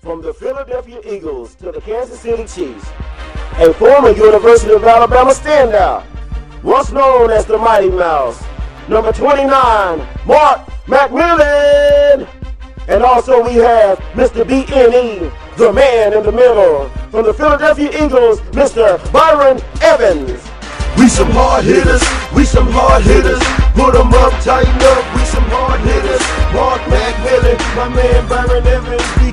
From the Philadelphia Eagles to the Kansas City Chiefs, a former University of Alabama standout, once known as the Mighty Mouse, number 29, Mark McMillan. And also we have Mr. BNE, the man in the middle. From the Philadelphia Eagles, Mr. Byron Evans. We some hard hitters, we some hard hitters. Put 'em up, tighten up, we some hard hitters. Mark McMillan, my man Byron Evans.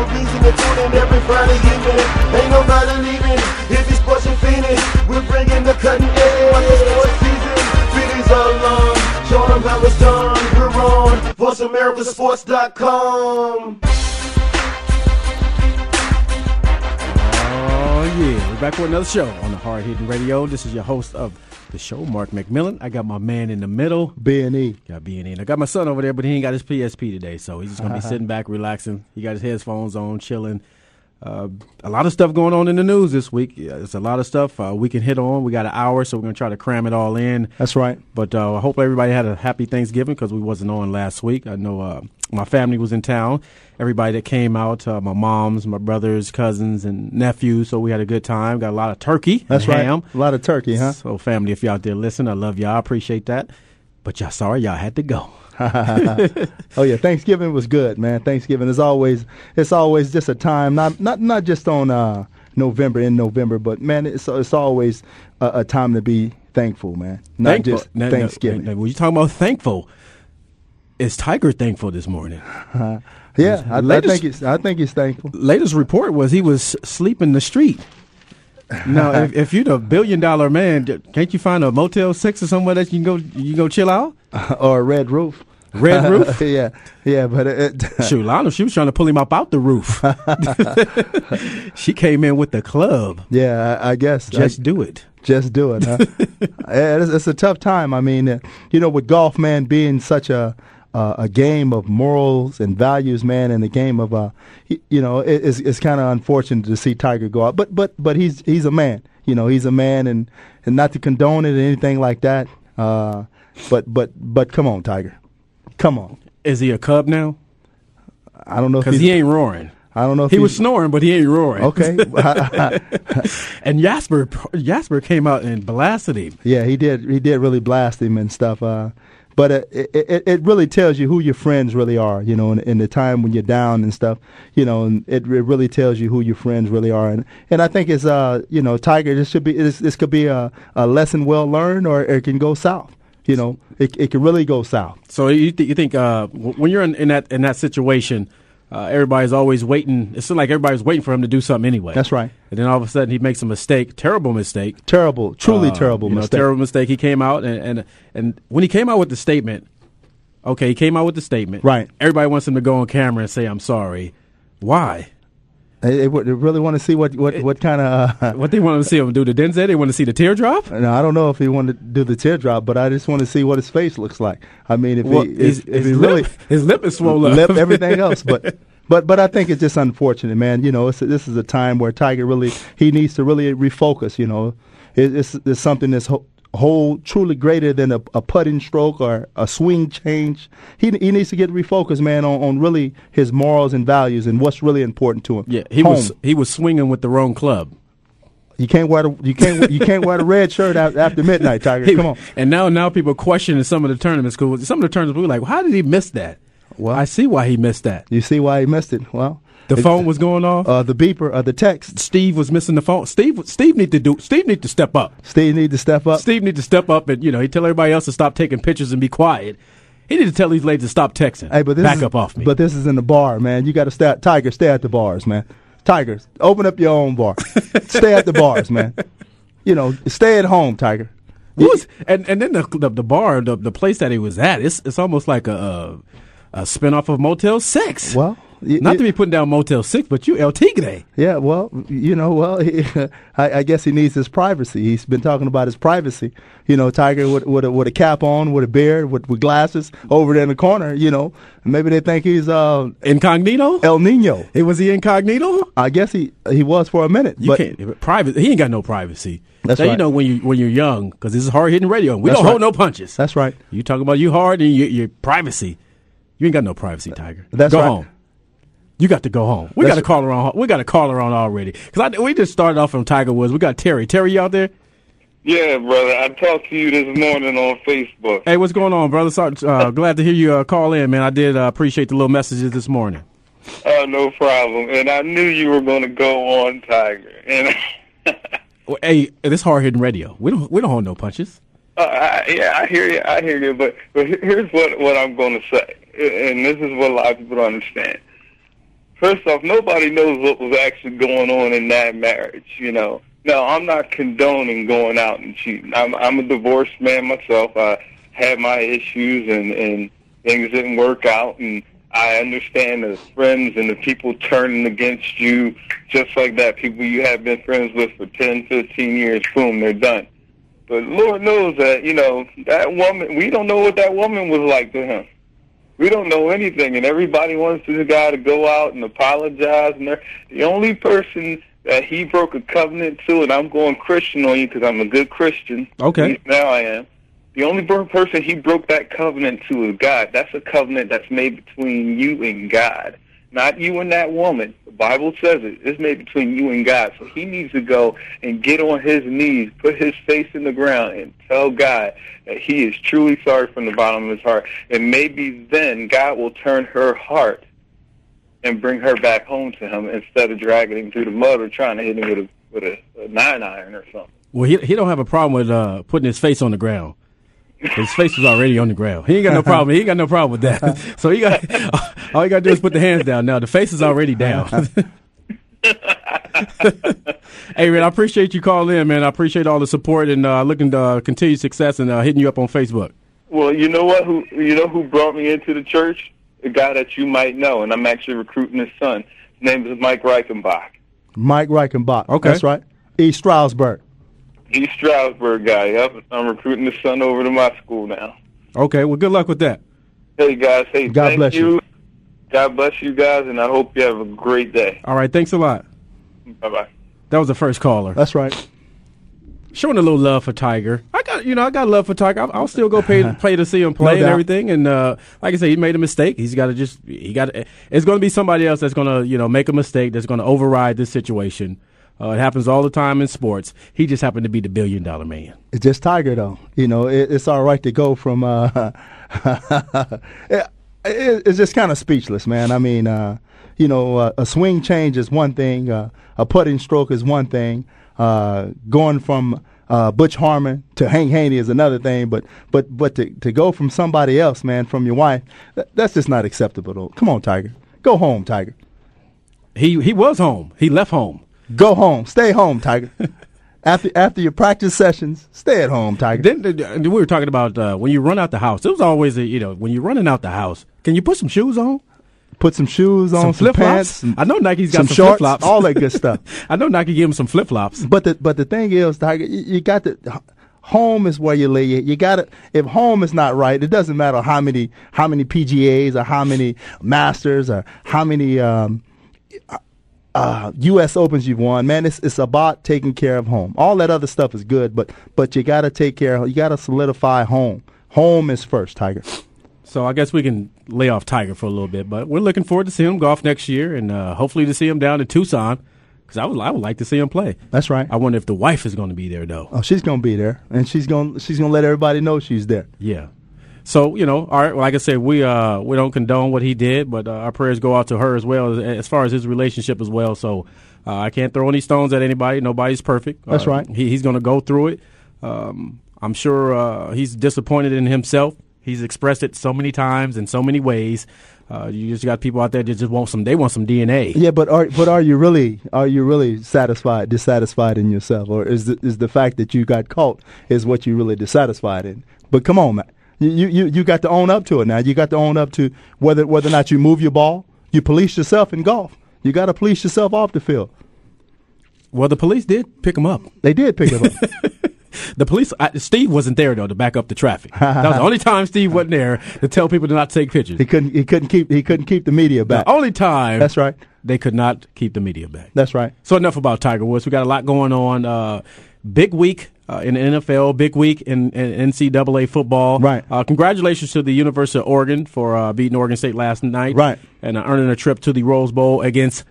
A reason to tune in every Friday evening. Ain't nobody leaving if it's sports. We're bringing the cutting edge. Like the sports season, Phoenix are long. Show 'em how it's done. We're on VoiceAmericaSports.com. Oh yeah, we're back with another show on the Hard Hitting Radio. This is your host of the show, Mark McMillan. I got my man in the middle, B and E. got B and E. I got my son over there, but he ain't got his PSP today, so he's just gonna be sitting back, relaxing. He got his headphones on, chilling. Uh, a lot of stuff going on in the news this week. Yeah, It's a lot of stuff uh, we can hit on. We got an hour, so we're gonna try to cram it all in. That's right. But uh, I hope everybody had a happy Thanksgiving because we wasn't on last week. I know uh, my family was in town. Everybody that came out, uh, my mom's, my brothers, cousins, and nephews. So we had a good time. Got a lot of turkey. That's right. Ham. A lot of turkey, huh? So family, if y'all out there listen, I love y'all. I appreciate that. But y'all sorry y'all had to go. Oh yeah, Thanksgiving was good, man. Thanksgiving is always it's always just a time, not not not just on uh, November in November, but man, it's it's always a, a time to be thankful, man. Not Thankful. just Thanksgiving. now, when you talking about thankful, is Tiger thankful this morning? yeah, I, I think it's I think he's thankful. latest report was he was sleeping in the street. Now, if, if you're the billion dollar man, can't you find a Motel Six or somewhere that you can go you can go chill out? or a red roof. Red roof. yeah, yeah, but it, Shoot, Lana, she was trying to pull him up out the roof. she came in with the club. yeah, I, I guess Just I- do it. Just do it, huh? It's, it's a tough time. I mean, uh, you know, with golf, man, being such a uh, a game of morals and values, man, and a game of, uh, you know, it, it's it's kind of unfortunate to see Tiger go out. But but but he's he's a man. You know, he's a man, and and not to condone it or anything like that. Uh, but but but come on, Tiger, come on. Is he a cub now? I don't know Because he ain't roaring. I don't know if He he's, was snoring, but he ain't roaring. okay. And Jesper Jesper came out and blasted him. Yeah, he did. He did really blast him and stuff. Uh, but it, it it really tells you who your friends really are. You know, in, in the time when you're down and stuff. You know, and it, it really tells you who your friends really are. And and I think it's uh you know Tiger. This should be this, this could be a, a lesson well learned, or it can go south. You know, it it can really go south. So you, th- you think uh, when you're in, in that in that situation, uh, everybody's always waiting. It's like everybody's waiting for him to do something anyway. That's right. And then all of a sudden he makes a mistake, terrible mistake, Terrible, truly Uh, terrible you know, mistake. terrible mistake. He came out and, and and when he came out with the statement, okay, he came out with the statement. Right. Everybody wants him to go on camera and say I'm sorry. Why? They, they really want to see what what what kind of. Uh, What they want to see him do the Denzel? They want to see the teardrop. no, I don't know if he wanted to do the teardrop, but I just want to see what his face looks like. I mean, if Well, he his, if, his he lip, really his lip is swollen lip, everything else. But but but I think it's just unfortunate, man. You know, it's, this is a time where Tiger really he needs to really refocus. You know, it, it's, it's something that's ho- whole truly greater than a, a putting stroke or a swing change. He he needs to get refocused, man, on, on really his morals and values and what's really important to him. yeah, he Home. was he was swinging with the wrong club. You can't wear the you can't you can't wear the red shirt after midnight, Tiger. Come on. And now, now people are questioning some of the tournaments. Cause some of the tournaments, we were like, how did he miss that? Well- I see why he missed that. You see why he missed it? Well, The it- phone was going off. uh, the beeper, the text. Steve was missing the phone. Steve, Steve need to do. Steve need to step up. Steve need to step up. Steve need to step up and you know he tell everybody else to stop taking pictures and be quiet. He need to tell these ladies to stop texting. Hey, but this back is, up off me. But this is in the bar, man. You got to stay. At, Tiger, stay at the bars, man. Tigers, open up your own bar. stay at the bars, man. You know, stay at home, Tiger. What was, and and then the the, the bar, the, the place that he was at, it's it's almost like a. Uh, a spinoff of Motel Six. Well, not to be putting down Motel Six, but you El Tigre. Yeah, well, you know, well, he, I, I guess he needs his privacy. He's been talking about his privacy. You know, Tiger with with a, with a cap on, with a beard, with, with glasses, over there in the corner. You know, maybe they think he's uh, Incognito. El Nino. Hey, was he incognito? I guess he he was for a minute. You but can't private. He ain't got no privacy. That's so you know when you when you're young, because this is hard hitting radio. We That's don't hold no punches. That's right. You talking about you hard and your, your privacy. You ain't got no privacy, Tiger. That's go right. home. You got to go home. We got to call her on. We got to call her on already because we just started off from Tiger Woods. We got Terry. Terry, you out there? Yeah, brother. I talked to you this morning on Facebook. Hey, what's going on, brother? Sorry, uh, glad to hear you uh, call in, man. I did uh, appreciate the little messages this morning. Uh, no problem. And I knew you were going to go on Tiger. And Well, hey, this hard hitting radio. We don't we don't hold no punches. uh, I, yeah, I hear you. I hear you. But but here's what what I'm going to say, and this is what a lot of people don't understand. First off, nobody knows what was actually going on in that marriage. You know. Now, I'm not condoning going out and cheating. I'm I'm a divorced man myself. I had my issues and and things didn't work out and I understand the friends and the people turning against you just like that. People you have been friends with for 10, 15 years, boom, they're done. But Lord knows that, you know, that woman, we don't know what that woman was like to him. We don't know anything, and everybody wants this guy to go out and apologize. And the only person that he broke a covenant to, and I'm going Christian on you because I'm a good Christian. Okay. Now I am. The only person he broke that covenant to is God. That's a covenant that's made between you and God, not you and that woman. The Bible says it. It's made between you and God. So he needs to go and get on his knees, put his face in the ground, and tell God that he is truly sorry from the bottom of his heart. And maybe then God will turn her heart and bring her back home to him instead of dragging him through the mud or trying to hit him with a with a, a nine iron or something. Well, he he don't have a problem with uh, putting his face on the ground. His face was already on the ground. He ain't got no problem. He ain't got no problem with that. So he got all you got to do is put the hands down. Now the face is already down. hey man, I appreciate you calling in, man. I appreciate all the support and uh, looking to uh, continue success and uh, hitting you up on Facebook. Well, you know what? Who you know who brought me into the church? A guy that you might know, and I'm actually recruiting his son. His name is Mike Reichenbach. Mike Reichenbach. Okay. That's right. East Stroudsburg. He's Stroudsburg guy. Yep, I'm recruiting the son over to my school now. Okay, well, good luck with that. Hey guys, hey, God thank bless you. God bless you guys, and I hope you have a great day. All right, thanks a lot. Bye bye. That was the first caller. That's right. showing a little love for Tiger. I got you know I got love for Tiger. I'll, I'll still go pay pay to see him play and doubt. everything. And uh, like I said, he made a mistake. He's got to just he got it's going to be somebody else that's going to you know make a mistake that's going to override this situation. Uh, it happens all the time in sports. He just happened to be the billion dollar man. It's just Tiger, though. You know, it, it's all right to go from. Uh, it, it- it's just kind of speechless, man. I mean, uh, you know, uh, a swing change is one thing. Uh, a putting stroke is one thing. Uh, going from uh, Butch Harmon to Hank Haney is another thing. But but but to to go from somebody else, man, from your wife, that, that's just not acceptable. Though. Come on, Tiger, go home, Tiger. He he was home. He left home. Go home. Stay home, Tiger. after after your practice sessions, stay at home, Tiger. Then we were talking about uh, when you run out the house. It was always a, you know when you're running out the house. Can you put some shoes on? Put some shoes on, Some some, flip flops. I know Nike's got some some, shorts, flip flops. all that good stuff. I know Nike gave him some flip flops. But the but the thing is, Tiger, you, you got to home is where you lay. You, you got to if home is not right, it doesn't matter how many how many PGAs or how many Masters or how many um, uh, U.S. Opens you've won. Man, it's it's about taking care of home. All that other stuff is good, but but you got to take care. of You got to solidify home. Home is first, Tiger. So I guess we can lay off Tiger for a little bit, but we're looking forward to see him golf next year, and uh, hopefully to see him down in Tucson because I would I would like to see him play. That's right. I wonder if the wife is going to be there though. Oh, she's gonna be there, and she's gonna she's gonna let everybody know she's there. Yeah. So you know, all right. Like I said, we uh we don't condone what he did, but uh, our prayers go out to her as well as, as far as his relationship as well. So uh, I can't throw any stones at anybody. Nobody's perfect. That's Uh, right. He, he's going to go through it. Um, I'm sure uh, he's disappointed in himself. He's expressed it so many times in so many ways. Uh, you just got people out there that just want some. They want some DNA. Yeah, but are but are you really are you really satisfied dissatisfied in yourself, or is the, is the fact that you got caught is what you really dissatisfied in? But come on, man, You, you you got to own up to it now. You got to own up to whether whether or not you move your ball. You police yourself in golf. You got to police yourself off the field. Well, the police did pick him up. They did pick him up. The police, I, Steve wasn't there though to back up the traffic. that was the only time Steve wasn't there to tell people to not take pictures. He couldn't he couldn't keep he couldn't keep the media back. The only time That's right. they could not keep the media back. That's right. So enough about Tiger Woods. We got a lot going on. Uh, big week uh, in the NFL. Big week in, in NCAA football. Right. Uh, congratulations to the University of Oregon for uh, beating Oregon State last night. Right. And uh, earning a trip to the Rose Bowl against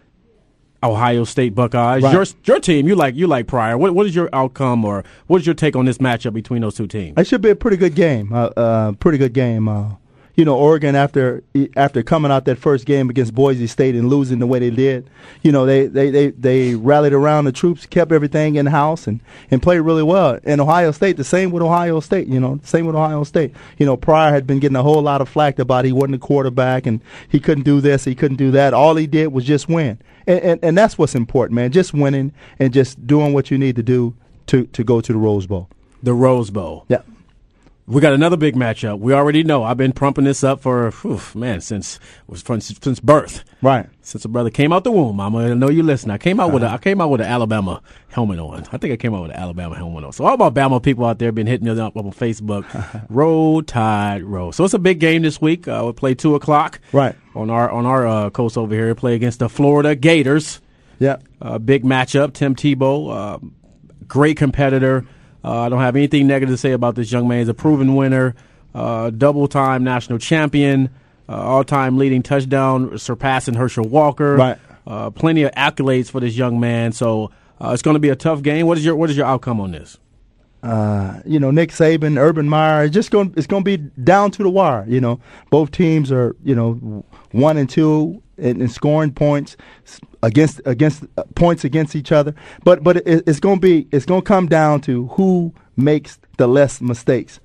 Ohio State Buckeyes. Right. Your your team. You like you like Pryor. What what is your outcome or what is your take on this matchup between those two teams? It should be a pretty good game. Uh, uh, pretty good game. Uh, you know, Oregon after after coming out that first game against Boise State and losing the way they did, you know, they they, they, they rallied around the troops, kept everything in house, and, and played really well. And Ohio State, the same with Ohio State. You know, same with Ohio State. You know, Pryor had been getting a whole lot of flack about he wasn't a quarterback and he couldn't do this, he couldn't do that. All he did was just win, and and, and that's what's important, man. Just winning and just doing what you need to do to to go to the Rose Bowl. The Rose Bowl. Yeah. We got another big matchup. We already know. I've been pumping this up for whew, man since was from, since birth. Right. Since a brother came out the womb, Mama, I know you listen. I came out with a, I came out with an Alabama helmet on. I think I came out with an Alabama helmet on. So all about Bama people out there been hitting me up on Facebook. roll Tide, roll. So it's a big game this week. Uh, we'll play two o'clock. Right. On our on our uh, coast over here, play against the Florida Gators. Yeah. Uh, big matchup. Tim Tebow, uh, great competitor. Uh, I don't have anything negative to say about this young man. He's a proven winner, uh, double time national champion, uh, all time leading touchdown, surpassing Herschel Walker. Right. Uh, plenty of accolades for this young man. So uh, it's going to be a tough game. What is your What is your outcome on this? uh, you know, Nick Saban, Urban Meyer. It's just going. It's going to be down to the wire. You know, both teams are you know one and two in scoring points against against uh, points against each other. But but it, it's going to be it's going to come down to who makes the less mistakes.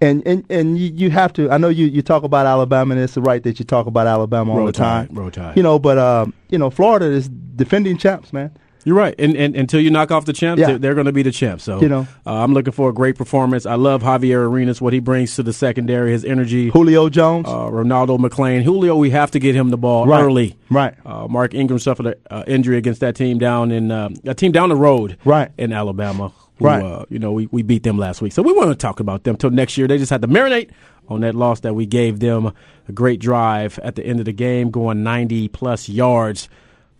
And and and you, you have to. I know you, you talk about Alabama, and it's right that you talk about Alabama all Roll the time. Tide, roll Tide. You know, but um, you know, Florida is defending champs, man. You're right, and, and until you knock off the champs, Yeah. they're, they're going to be the champs. So You know. uh, I'm looking for a great performance. I love Javier Arenas, what he brings to the secondary, his energy. Julio Jones. uh, Ronaldo McClain. Julio, we have to get him the ball Right. early. Right. Uh, Mark Ingram suffered an uh, injury against that team down in uh, a team down the road. Right. In Alabama. Who, Right. Uh, you know, we, we beat them last week, so we want to talk about them till next year. They just had to marinate on that loss that we gave them. A great drive at the end of the game, going 90 plus yards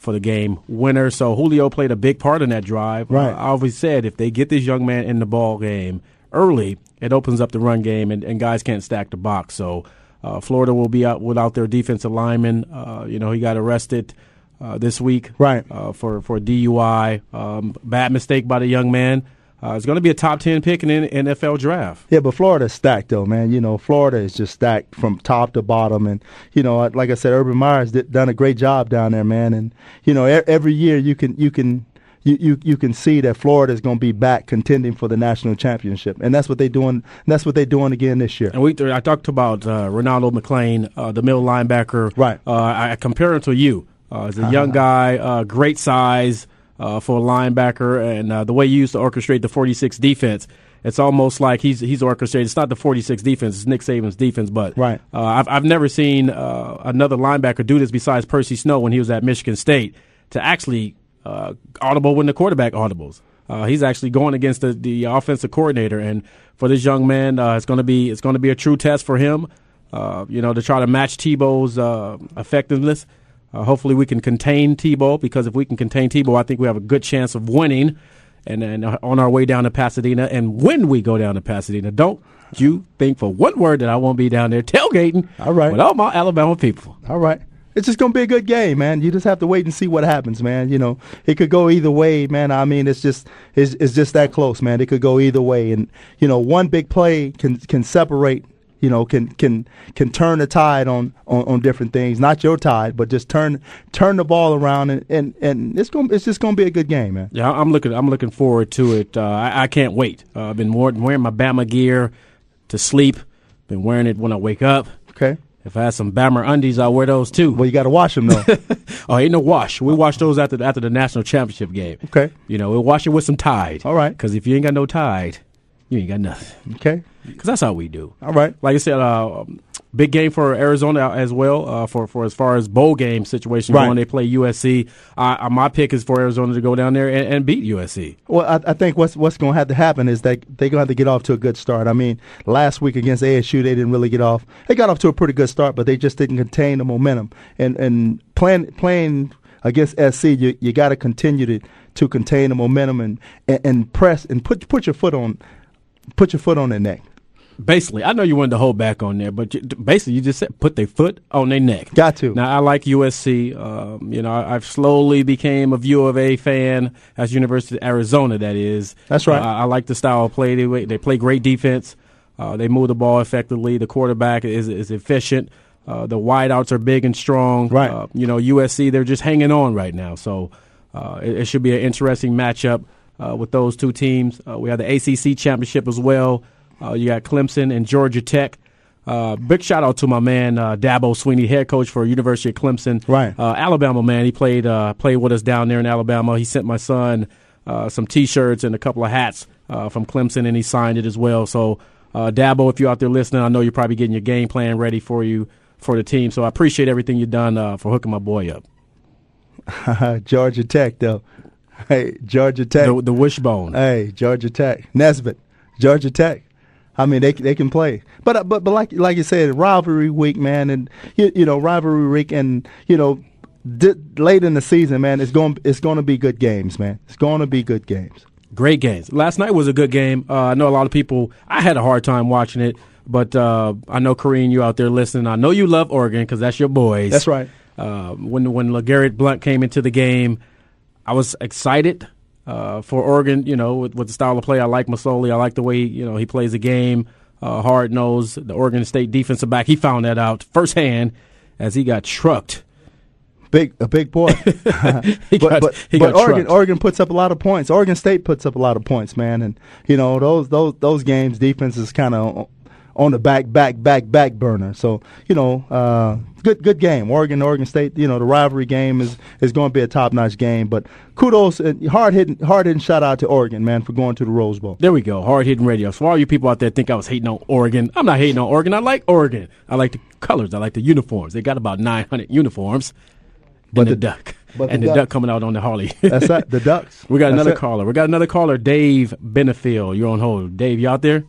for the game winner. So Julio played a big part in that drive. Right. Uh, I always said if they get this young man in the ball game early, it opens up the run game, and, and guys can't stack the box. So uh, Florida will be out without their defensive lineman. Uh, you know, he got arrested uh, this week, Right. Uh, for for DUI. Um, bad mistake by the young man. Uh, it's going to be a top ten pick in the NFL draft. Yeah, but Florida's stacked though, man. You know, Florida is just stacked from top to bottom, and you know, like I said, Urban Meyer's did, done a great job down there, man. And you know, e- every year you can you can. You, you you can see that Florida is going to be back contending for the national championship, and that's what they're doing. That's what they're doing again this year. And we, I talked about uh, Ronaldo McClain, uh, the middle linebacker. Right. Uh, I, compare him to you. Uh, he's a young guy, uh, great size uh, for a linebacker, and uh, the way you used to orchestrate the 46 defense. It's almost like he's he's orchestrated. It's not the 46 defense; it's Nick Saban's defense. But Right. uh, I've I've never seen uh, another linebacker do this besides Percy Snow when he was at Michigan State to actually uh, audible when the quarterback audibles. Uh, he's actually going against the, the offensive coordinator, and for this young man, uh, it's going to be it's going to be a true test for him. Uh, you know, to try to match Tebow's uh, effectiveness. Uh, hopefully, we can contain Tebow because if we can contain Tebow, I think we have a good chance of winning. And then uh, on our way down to Pasadena, and when we go down to Pasadena, don't you think for one word that I won't be down there tailgating All right. with all my Alabama people. All right. It's just gonna be a good game, man. You just have to wait and see what happens, man. You know, it could go either way, man. I mean, it's just it's, it's just that close, man. It could go either way, and you know, one big play can can separate. You know, can can can turn the tide on, on, on different things. Not your tide, but just turn turn the ball around, and, and, and it's going it's just gonna be a good game, man. Yeah, I'm looking. I'm looking forward to it. Uh, I, I can't wait. Uh, I've been wearing, my Bama gear to sleep. Been wearing it when I wake up. Okay. If I had some Bama undies, I'll wear those too. Well, you got to wash them though. oh, ain't no wash. We wash those after the, after the national championship game. Okay. You know, we'll wash it with some Tide. All right. Because if you ain't got no Tide, you ain't got nothing. Okay. Because that's how we do. All right. Like I said, uh, big game for Arizona as well. Uh, for for as far as bowl game situation Right. going, they play USC. Uh, my pick is for Arizona to go down there and, and beat USC. Well, I, I think what's what's going to have to happen is that they're going to have to get off to a good start. I mean, last week against ASU, they didn't really get off. They got off to a pretty good start, but they just didn't contain the momentum. And and playing playing against SC, you you got to continue to to contain the momentum and, and and press and put put your foot on put your foot on their neck. Basically, I know you wanted to hold back on there, but you, basically, you just said put their foot on their neck. Got to. Now, I like USC. Um, you know, I, I've slowly became a U of A fan as University of Arizona. That is. That's right. Uh, I like the style of play. They they play great defense. Uh, they move the ball effectively. The quarterback is is efficient. Uh, the wideouts are big and strong. Right. Uh, you know, USC they're just hanging on right now. So uh, it, it should be an interesting matchup uh, with those two teams. Uh, we have the ACC championship as well. Uh, you got Clemson and Georgia Tech. Uh, big shout out to my man uh, Dabo Swinney, head coach for University of Clemson. Right. Uh, Alabama man, he played uh, played with us down there in Alabama. He sent my son uh, some T-shirts and a couple of hats uh, from Clemson, and he signed it as well. So uh, Dabo, if you're out there listening, I know you're probably getting your game plan ready for you for the team. So I appreciate everything you've done uh, for hooking my boy up. Georgia Tech, though. Hey, Georgia Tech. The, the wishbone. Hey, Georgia Tech, Nesbitt, Georgia Tech. I mean, they they can play, but uh, but but like like you said, rivalry week, man, and you, you know rivalry week, and you know di- late in the season, man, it's going it's going to be good games, man. It's going to be good games. Great games. Last night was a good game. Uh, I know a lot of people. I had a hard time watching it, but uh, I know Kareem, you out there listening. I know you love Oregon because that's your boys. That's right. Uh, when when LeGarrette Blount came into the game, I was excited uh, for Oregon. You know, with, with the style of play, I like Masoli. I like the way you know he plays the game. Uh, hard nosed. The Oregon State defensive back. He found that out firsthand as he got trucked. Big a big boy. He but got- but, but Oregon trucked. Oregon puts up a lot of points. Oregon State puts up a lot of points, man, and you know those those those games defense is kind of on the back back back back burner. So you know, uh, good good game. Oregon Oregon State. You know the rivalry game is is going to be a top notch game. But kudos, uh, and hard hitting hard hitting shout out to Oregon, man, for going to the Rose Bowl. There we go. Hard hitting radio. So all you people out there think I was hating on Oregon. I'm not hating on Oregon. I like Oregon. I like the colors. I like the uniforms. They got about 900 uniforms. But and the, the- duck. but and the the, duck- coming out on the Harley. That's that, the Ducks. we got That's another it. caller. We got another caller, Dave Benefield. You're on hold. Dave, you out there?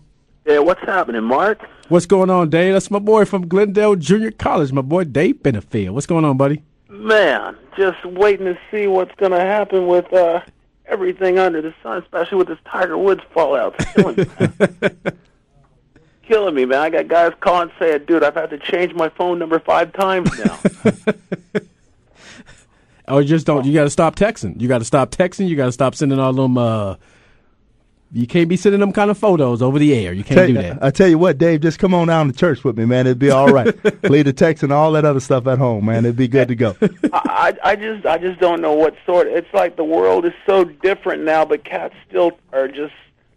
Yeah, what's happening, Mark? What's going on, Dave? That's my boy from Glendale Junior College, my boy Dave Benefield. What's going on, buddy? Man, just waiting to see what's going to happen with uh, everything under the sun, especially with this Tiger Woods fallout. Killing me. Killing me, man. I got guys calling saying, dude, I've had to change my phone number five times now. Oh, you just don't. You got to stop texting. You got to stop texting. You got to stop sending all them. Uh, you can't be sending them kind of photos over the air. You can't Tell- do that. I tell you what, Dave, just come on down to church with me, man. It'd be all right. Leave the text and all that other stuff at home, man. It'd be good to go. I, I I just I just don't know what sort. It's like the world is so different now, but cats still are just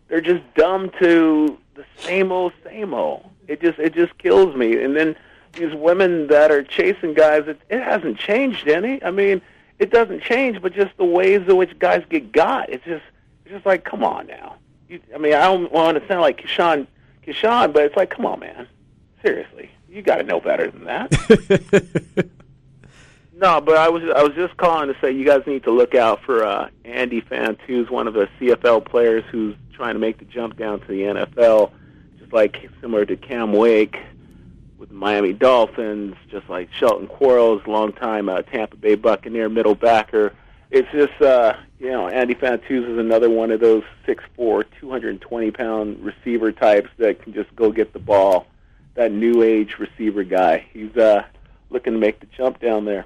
they're just dumb to the same old same old. It just it just kills me. And then these women that are chasing guys, it, it hasn't changed any. I mean, it doesn't change, but just the ways in which guys get got. It's just it's just like come on now. You, I mean, I don't want to sound like Keyshawn Keyshawn, but it's like come on, man. Seriously, you got to know better than that. No, but I was I was just calling to say you guys need to look out for uh, Andy Fant, who's one of the CFL players who's trying to make the jump down to the NFL, just like similar to Cam Wake with the Miami Dolphins, just like Shelton Quarles, longtime uh, Tampa Bay Buccaneer middle backer. It's just uh, you know Andy Fantuz is another one of those six four, two hundred and twenty pound receiver types that can just go get the ball. That new age receiver guy. He's uh, looking to make the jump down there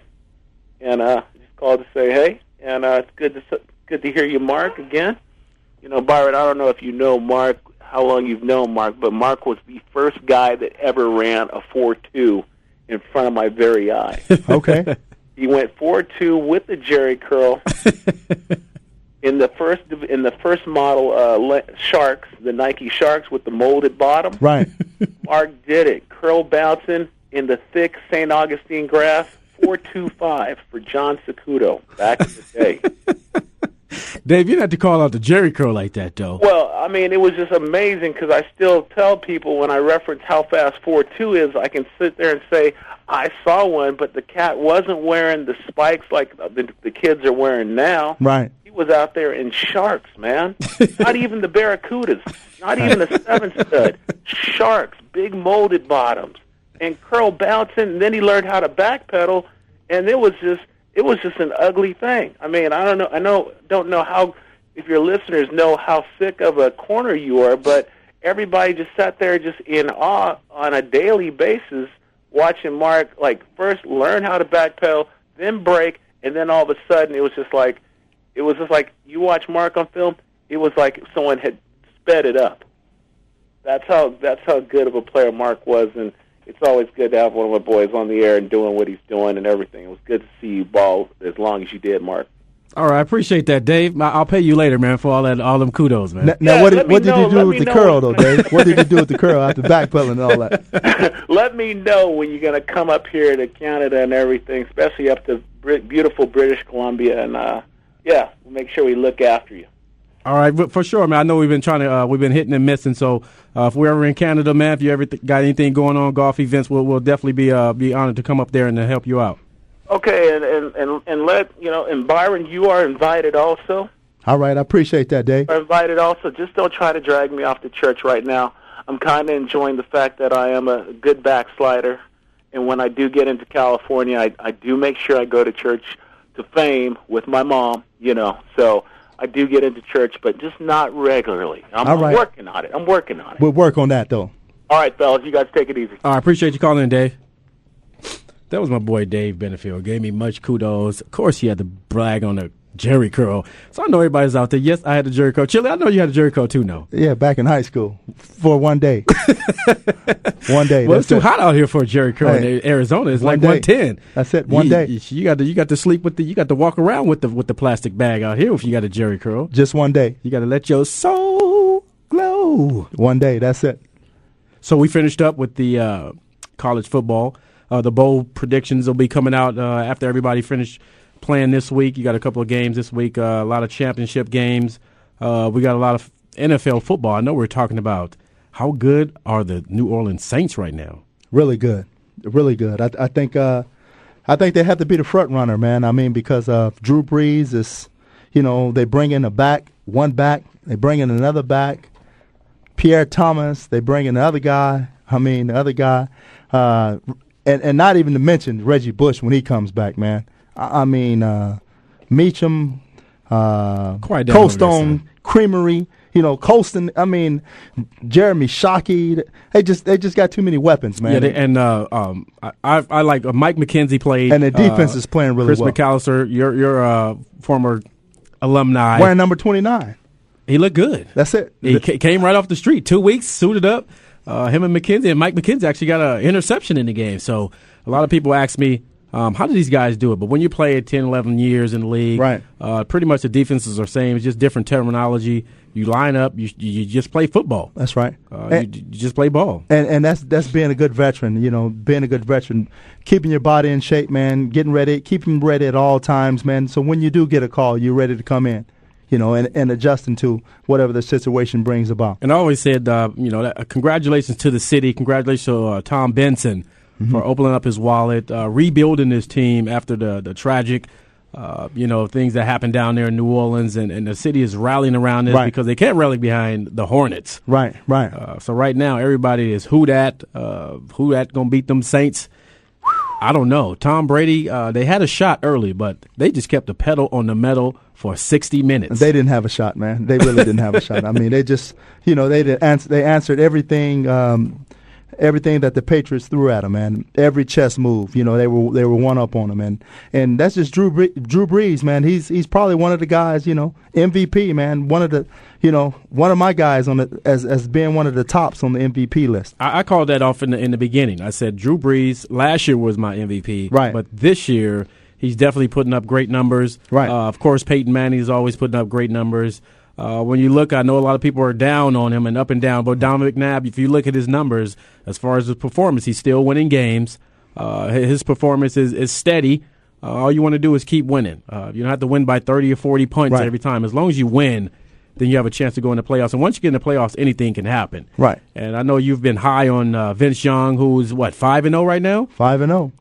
and uh, just called to say hey, and uh, it's good to good to hear you, Mark, again. You know, Byron, I don't know if you know Mark, how long you've known Mark, but Mark was the first guy that ever ran a four-two in front of my very eye. Okay. He went four-two with the Jerry curl. In the first in the first model uh, le- Sharks, the Nike Sharks with the molded bottom, Right. Mark did it. Curl bouncing in the thick St. Augustine grass. Four two five for John Secudo back in the day. Dave, you didn't have to call out the Jerry curl like that, though. Well, I mean, it was just amazing because I still tell people when I reference how fast four two is, I can sit there and say I saw one, but the cat wasn't wearing the spikes like the, the kids are wearing now. Right. He was out there in sharks, man. not even the barracudas, not even the seven stud. Sharks, big molded bottoms, and curl bouncing. And then he learned how to backpedal, and it was just it was just an ugly thing. I mean, I don't know. I know don't know how if your listeners know how sick of a corner you are, but everybody just sat there just in awe on a daily basis watching Mark like first learn how to backpedal, then break, and then all of a sudden it was just like it was just like you watch Mark on film, it was like someone had sped it up. That's how that's how good of a player Mark was and it's always good to have one of my boys on the air and doing what he's doing and everything. It was good to see you ball as long as you did, Mark. All right, I appreciate that, Dave. I- I'll pay you later, man, for all that, all them kudos, man. Now, now Yeah, what did what did know- you do with the know curl though, Dave? What did you do with the curl after backpedaling and all that? Let me know when you're going to come up here to Canada and everything, especially up to Brit- beautiful British Columbia, and uh, yeah, we'll make sure we look after you. All right, but for sure, man. I know we've been trying to, uh, we've been hitting and missing. So uh, if we're ever in Canada, man, if you ever th- got anything going on, golf events, we'll, we'll definitely be uh, be honored to come up there and to help you out. Okay, and, and and and let you know, and Byron, you are invited also. All right, I appreciate that, Dave. Are invited also. Just don't try to drag me off to church right now. I'm kind of enjoying the fact that I am a good backslider, and when I do get into California, I, I do make sure I go to church to fame with my mom. You know, so I do get into church, but just not regularly. I'm, All right. I'm working on it. I'm working on it. We'll work on that though. All right, fellas, you guys take it easy. All right, appreciate you calling in, Dave. That was my boy Dave Benefield. Gave me much kudos. Of course, he had to brag on the Jerry curl. So I know everybody's out there. Yes, I had a Jerry curl. Chili, I know you had a Jerry curl too. No, Yeah, back in high school for one day. one day. well, it's too it. hot out here for a Jerry curl Hey, in Arizona. It's one like one ten. That's it, one you, day. You, got to you got to sleep with the you got to walk around with the with the plastic bag out here if you got a Jerry curl. Just one day. You got to let your soul glow. One day. That's it. So we finished up with the uh, college football. Uh, the bowl predictions will be coming out uh, after everybody finished playing this week. You got a couple of games this week, uh, a lot of championship games. Uh, we got a lot of NFL football. I know we're talking about how good are the New Orleans Saints right now. Really good. Really good. I, I think. Uh, I think they have to be the front runner, man. I mean, because Drew Brees is, you know, they bring in a back, one back, they bring in another back. Pierre Thomas, they bring in another guy. I mean, the other guy, uh, and and not even to mention Reggie Bush when he comes back, man. I, I mean, uh, Meachem, uh, Quiet down over there, Coldstone son. Creamery. You know, Colston. I mean, Jeremy Shockey. They just they just got too many weapons, man. Yeah, they, and uh, um, I, I, I like uh, Mike McKenzie played, And the defense uh, is playing really well. Chris. McAlister, your your uh, former alumni, Wearing number twenty nine. he looked good. That's it. He ca- came right off the street. Two weeks, suited up. Uh, him and McKenzie and Mike McKenzie actually got an interception in the game. So a lot of people ask me, um, how do these guys do it? But when you play 10, 11 years in the league, Right. uh, pretty much the defenses are same. It's just different terminology. You line up, you, you just play football. That's right. Uh, and, you, you just play ball. and and that's that's being a good veteran. You know, being a good veteran, keeping your body in shape, man. Getting ready, keeping ready at all times, man. So when you do get a call, you're ready to come in. You know, and and adjusting to whatever the situation brings about. And I always said, uh, you know, that, uh, congratulations to the city. Congratulations to uh, Tom Benson for opening up his wallet, uh, rebuilding his team after the the tragic, uh, you know, things that happened down there in New Orleans, and, and the city is rallying around this Right. because they can't rally behind the Hornets. Right, right. Uh, so right now, everybody is who that, uh, who that gonna beat them Saints. I don't know. Tom Brady, uh, they had a shot early, but they just kept the pedal on the metal for 60 minutes. They didn't have a shot, man. They really didn't have a shot. I mean, they just, you know, they did answer, they answered everything, um, everything that the Patriots threw at him, man. Every chess move, you know, they were they were one up on him, and and that's just Drew Bre- Drew Brees, man. He's he's probably one of the guys, you know, MVP, man. One of the, you know, one of my guys on the as as being one of the tops on the MVP list. I, I called that off in the in the beginning. I said Drew Brees last year was my MVP, Right. But this year he's definitely putting up great numbers, Right. Uh, of course, Peyton Manning is always putting up great numbers. Uh, when you look, I know a lot of people are down on him and up and down, but Dominic McNabb, if you look at his numbers as far as his performance, he's still winning games. Uh, his performance is, is steady. uh, all you want to do is keep winning. Uh, you don't have to win by 30 or 40 points Right. every time. As long as you win, then you have a chance to go in the playoffs. And once you get in the playoffs, anything can happen. Right. And I know you've been high on uh, Vince Young, who's what five and zero right now. Five and zero.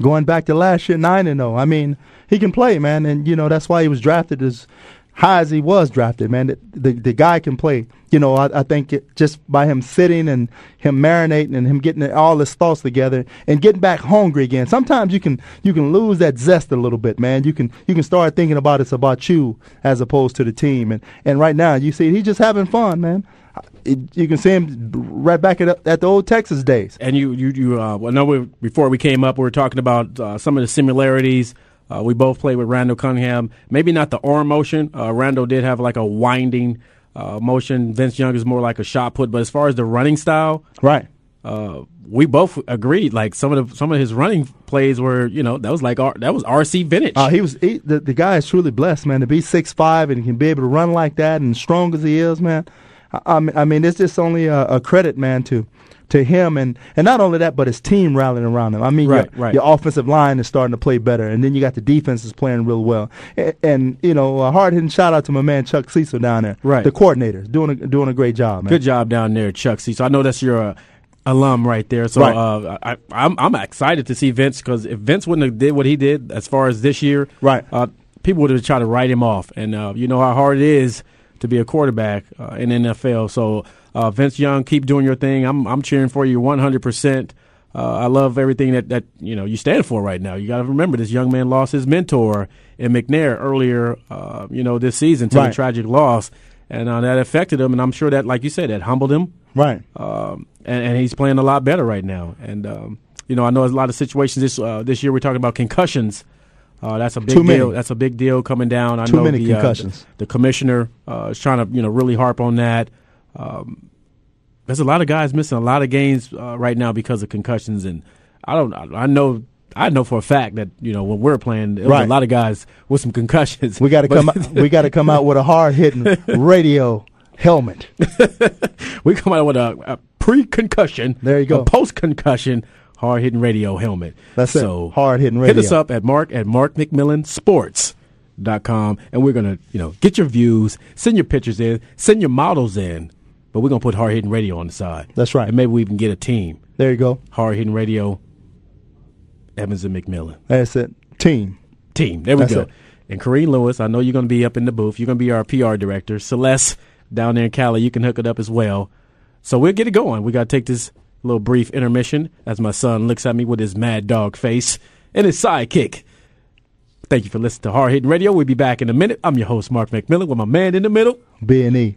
Going back to last year, nine and zero. I mean, he can play, man, and you know that's why he was drafted as high as he was drafted, man. The the, the guy can play. You know, I, I think it, just by him sitting and him marinating and him getting all his thoughts together and getting back hungry again. Sometimes you can you can lose that zest a little bit, man. You can you can start thinking about it's about you as opposed to the team. And and right now you see he's just having fun, man. It, you can see him right back at, at the old Texas days. And you, you, you. Uh, well, I know we, before we came up, we were talking about uh, some of the similarities. Uh, we both played with Randall Cunningham. Maybe not the arm motion. Uh, Randall did have like a winding uh, motion. Vince Young is more like a shot put. But as far as the running style, Right. uh, we both agreed. Like some of the some of his running plays were, you know, that was like R, that was RC vintage. Uh, he was he, the the guy is truly blessed, man, to be six five and can be able to run like that and strong as he is, man. I, I mean, it's just only a, a credit, man, to to him and and not only that, but his team rallying around him. I mean, Right, your, right. your offensive line is starting to play better, and then you got the defense is playing real well. And, and you know, a hard hitting shout out to my man Chuck Cecil down there, Right. The coordinator doing a, doing a great job, man. Good job down there, Chuck C. So I know that's your uh, alum right there. So Right. uh, I, I'm I'm excited to see Vince because if Vince wouldn't have did what he did as far as this year, Right. uh, people would have tried to write him off. And uh, you know how hard it is to be a quarterback uh, in NFL. So uh, Vince Young, keep doing your thing. I'm I'm cheering for you 100. percent uh, I love everything that, that you know you stand for right now. You got to remember this young man lost his mentor in McNair earlier, uh, you know, this season to Right. a tragic loss, and uh, that affected him. And I'm sure that, like you said, that humbled him Right. um, and, and he's playing a lot better right now. And um, you know, I know there's a lot of situations this uh, this year. We're talking about concussions. Uh, that's a big Too many. deal. That's a big deal coming down. I Too know many the, concussions. the, the commissioner uh, is trying to you know really harp on that. Um, there's a lot of guys missing a lot of games uh, right now because of concussions, and I don't. I know. I know for a fact that you know when we're playing, there Right. a lot of guys with some concussions. We got to come. out, we got to come out with a hard hitting radio helmet. we come out with a, a pre-concussion. There you go. Post-concussion hard-hitting radio helmet. That's it. so Hard-hitting Hit us up at mark at markmcmillansports.com and we're gonna you know get your views, send your pictures in, send your models in, but we're gonna put hard-hitting radio on the side. That's right. And maybe we even get a team. There you go. Hard-hitting radio. Evans and McMillan That's it. Team. team. There we That's go. it. And Kareem Lewis, I know you're going to be up in the booth. You're going to be our PR director. Celeste down there in Cali, you can hook it up as well. So we'll get it going. We got to take this little brief intermission as my son looks at me with his mad dog face and his sidekick. Thank you for listening to Hard Hitting Radio. We'll be back in a minute. I'm your host, Mark McMillan, with my man in the middle. B and E.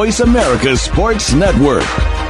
Voice America Sports Network.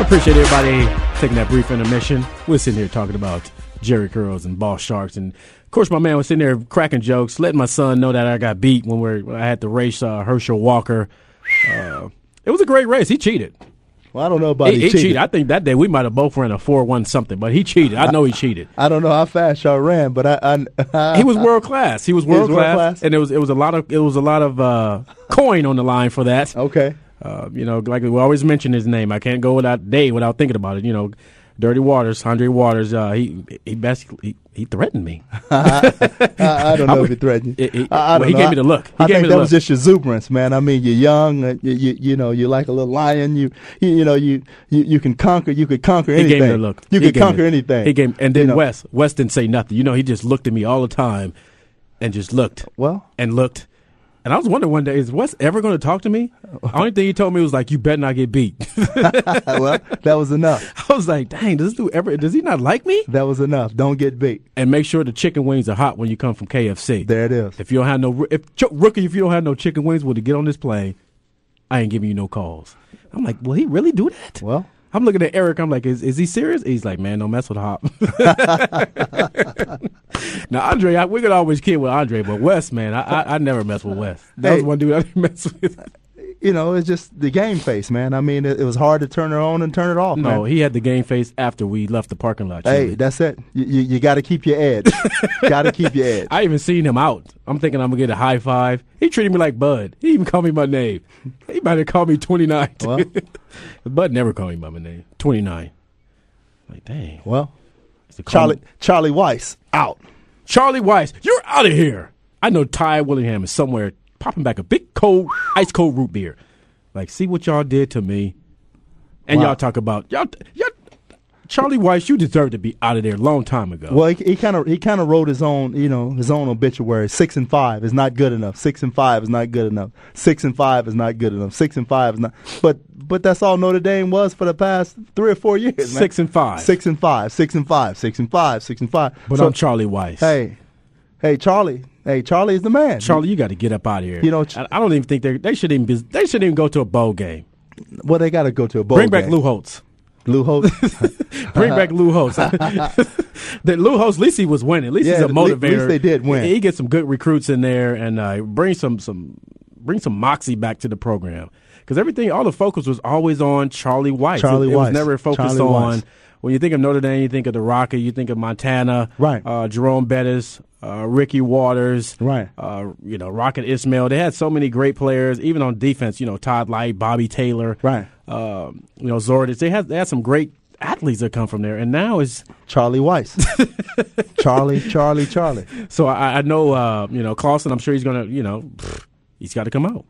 Appreciate everybody taking that brief intermission. We're sitting here talking about Jheri Curls and Ball Sharks, and of course, my man was sitting there cracking jokes, letting my son know that I got beat when, we're, when I had to race uh, Herschel Walker. Uh, it was a great race. He cheated. Well, I don't know about he, he, he cheated. cheated. I think that day we might have both ran a four one something, but he cheated. I know he cheated. I don't know how fast y'all ran, but I, I he was world class. He was He was world class, world-class? and it was it was a lot of it was a lot of uh, coin on the line for that. Okay. Uh, you know, like we always mention his name. I can't go without day without thinking about it. You know, Dirty Waters, Andre Waters. Uh, he he basically he, he threatened me. I, I don't know if he threatened you. It- it- I, I well, he know. gave me the look. He I gave think me that the was just exuberance, man. I mean, you're young. Uh, you, you you know, you're like a little lion. You you, you know, you, you you can conquer. You could conquer He anything. gave me the look. You He could gave me- conquer anything. He gave, and then You know. Wes Wes didn't say nothing. You know, he just looked at me all the time, and just looked. Well, and looked. And I was wondering one day, is Wes ever going to talk to me? The only thing he told me was like, "You better not get beat." well, that was enough. I was like, "Dang, does this dude ever? Does he not like me?" That was enough. Don't get beat. And make sure the chicken wings are hot when you come from KFC. There it is. If you don't have no, if rookie, if you don't have no chicken wings, well, to get on this plane, I ain't giving you no calls. I'm like, will he really do that? Well, I'm looking at Eric. I'm like, is, is he serious? He's like, man, don't mess with Hop. now, Andre, I, we could always kid with Andre, but Wes, man, I, I, I never mess with Wes. That was one dude I didn't mess with. You know, it's just the game face, man. I mean, it, it was hard to turn it on and turn it off. No, man. he had the game face after we left the parking lot. Hey, that's it. You, you, you got to keep your edge. got to keep your edge. I even seen him out. I'm thinking I'm gonna get a high five. He treated me like Bud. He even called me my name. He might have called me 29. Well. Bud never called me by my name. 29. Like, dang. Well, Charlie me- Charlie Weis out. Charlie Weis, you're out of here. I know Ty Willingham is somewhere popping back a big cold, ice cold root beer. Like, see what y'all did to me. And Wow. y'all talk about y'all, y'all. Charlie Weis, you deserve to be out of there a long time ago. Well, he kind of he kind of wrote his own, you know, his own obituary. Six and five is not good enough. Six and five is not good enough. Six and five is not good enough. Six and five is not. But but that's all Notre Dame was for the past three or four years. man. Six and five. Six and five. Six and five. Six and five. Six and five. But So- I'm Charlie Weis. Hey, hey, Charlie. Hey, Charlie is the man. Charlie, you got to get up out of here. You know, I, I don't even think they they should even be, they should even go to a bowl game. Well, they got to go to a bowl. Bring back. Lou Holtz. Lou Holtz. Bring back Lou Holtz. that Lou Holtz, at least he was winning. At least Yeah, he's a at le- at motivator. least they did win. He, he gets some good recruits in there and uh, bring some some bring some moxie back to the program because everything, all the focus was always on Charlie Weis. Charlie it, it was never focused Charlie on. Weis. When you think of Notre Dame, you think of the Rocket, you think of Montana, Right. Uh, Jerome Bettis, uh, Ricky Watters, Right. Uh, you know, Rocket Ismail. They had so many great players, even on defense. You know, Todd Lyght, Bobby Taylor, Right. Um, you know, Zordis. They had they had some great athletes that come from there, and now it's Charlie Weis. Charlie, Charlie, Charlie. so I, I know uh, you know Clausen. I'm sure he's gonna you know pfft, he's got to come out.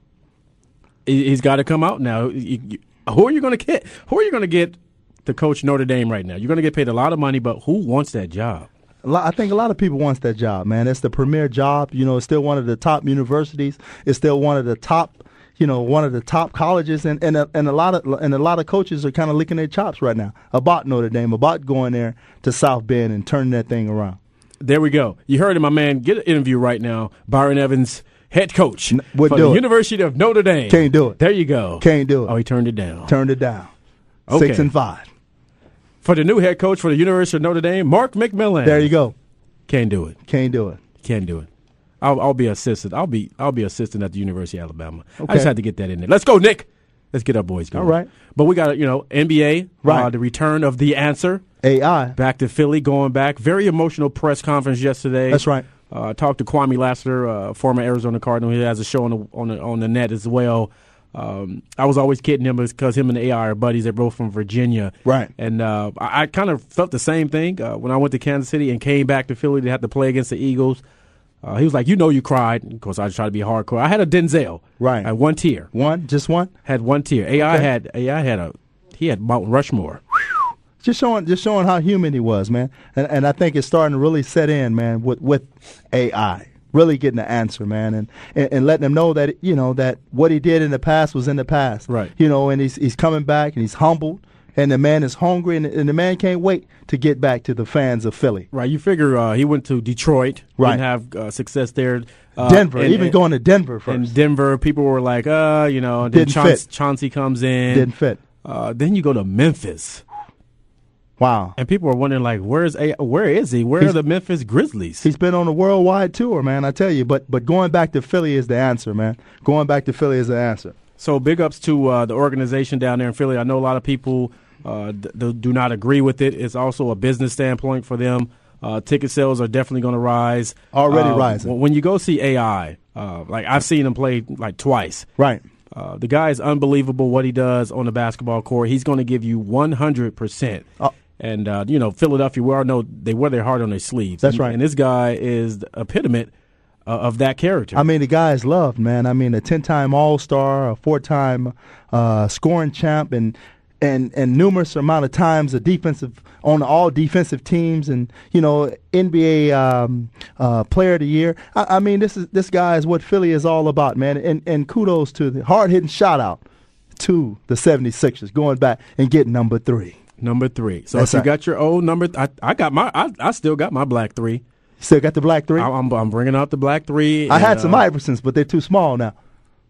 He, he's got to come out now. You- you- who are you going to get? Who are you going to get to coach Notre Dame right now? You're going to get paid a lot of money, but who wants that job? Lot, I think a lot of people wants that job, man. It's the premier job. You know, it's still one of the top universities. It's still one of the top, you know, one of the top colleges, and and a, and a lot of and a lot of coaches are kind of licking their chops right now about Notre Dame, about going there to South Bend and turning that thing around. There we go. You heard it, my man. Get an interview right now. Byron Evans, head coach would for the it. University of Notre Dame. Can't do it. There you go. Can't do it. Oh, he turned it down. Turned it down. Okay. Six and five. For the new head coach for the University of Notre Dame, Mark McMillan. There you go. Can't do it. Can't do it. Can't do it. I'll, I'll be assistant. I'll be I'll be assistant at the University of Alabama. I just had to get that in there. Let's go, Nick. Let's get our boys going. All right. But we got you know NBA. Right. Uh, the return of the answer AI. back to Philly, going back. Very emotional press conference yesterday. That's right. Uh, I talked to Kwame Lassiter, uh, former Arizona Cardinal. He has a show on the on the, on the net as well. Um, I was always kidding him because him and the AI are buddies. They're both from Virginia, Right. And uh, I, I kind of felt the same thing uh, when I went to Kansas City and came back to Philly to have to play against the Eagles. Uh, he was like, "You know, you cried." Of course, I try to be hardcore. I had a Denzel. Right. I had one tear. One, just one. Had one tear. AI Okay. had AI had a he had Mount Rushmore. Just showing, just showing how human he was, man. And and I think it's starting to really set in, man, with with AI. Really getting the answer, man, and, and and letting them know that you know that what he did in the past was in the past, Right. You know, and he's he's coming back and he's humbled, and the man is hungry, and, and the man can't wait to get back to the fans of Philly. Right. You figure uh, he went to Detroit. Right. Didn't have uh, success there. Uh, Denver, and- even and- going to Denver first, And Denver, people were like, uh, you know, then Didn't Chauncey, fit. Chauncey comes in. didn't fit. Uh, then you go to Memphis. Wow. And people are wondering, like, where's a where is he? Where He's- are the Memphis Grizzlies? He's been on a worldwide tour, man. I tell you, but but going back to Philly is the answer, man. Going back to Philly is the answer. So big ups to uh, the organization down there in Philly. I know a lot of people uh, d- do not agree with it. It's also a business standpoint for them. Uh, ticket sales are definitely going to rise. Already Uh, rising. When you go see AI, uh, like I've seen him play like twice. Right. Uh, the guy is unbelievable what he does on the basketball court. He's going to give you 100%. Oh. And, uh, you know, Philadelphia, we all know they wear their heart on their sleeves. That's And- right. And this guy is the epitome uh, of that character. I mean, the guy is loved, man. I mean, a ten-time All-Star, a four-time uh, scoring champ, and and and numerous amount of times a defensive on all defensive teams, and you know, NBA um, uh, Player of the Year. I, I mean, this is this guy is what Philly is all about, man. And and kudos to the hard-hitting shout out to the 76ers going back and getting number three. Number three. So That's if you right. got your old number, I, I got my, I, I still got my black three. Still got the black three. I, I'm, I'm bringing out the black three. I and, had some uh, Iversons, but they're too small now.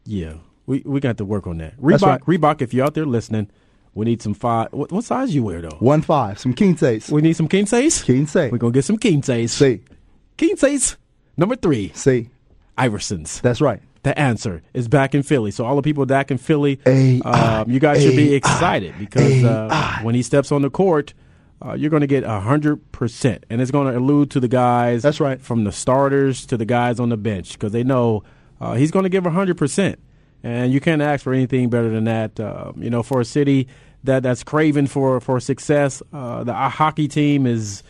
Yeah, we we got to work on that. Reebok, right. Reebok, if you're out there listening, we need some five. What, what size you wear though? One five, some quinces. We need some quinces. Quince. We're gonna get some quinces. See, Quinces. Number three, see, Iversons. that's right. The answer is back in Philly. So all the people back in Philly, um, you guys should be excited because uh, when he steps on the court, uh, you're going to get hundred percent, and it's going to allude to the guys. That's right. From the starters to the guys on the bench because they know uh, he's going to give hundred percent, and you can't ask for anything better than that. Uh, you know, for a city that that's craving for for success, uh, the hockey team is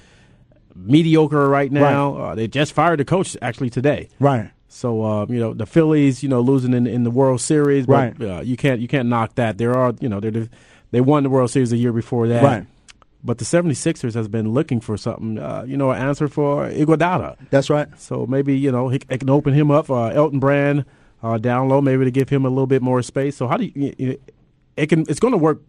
mediocre right now. Uh, they just fired the coach actually today. Right. So uh, you know the Phillies, you know, losing in, in the World Series, but Right. uh, you can't you can't knock that. There are you know they they won the World Series a year before that, Right. But the 76ers has been looking for something, uh, you know, an answer for Iguodala. That's right. So maybe you know he, it can open him up. Uh, Elton Brand uh, down low, maybe to give him a little bit more space. So how do you? you it can it's going to work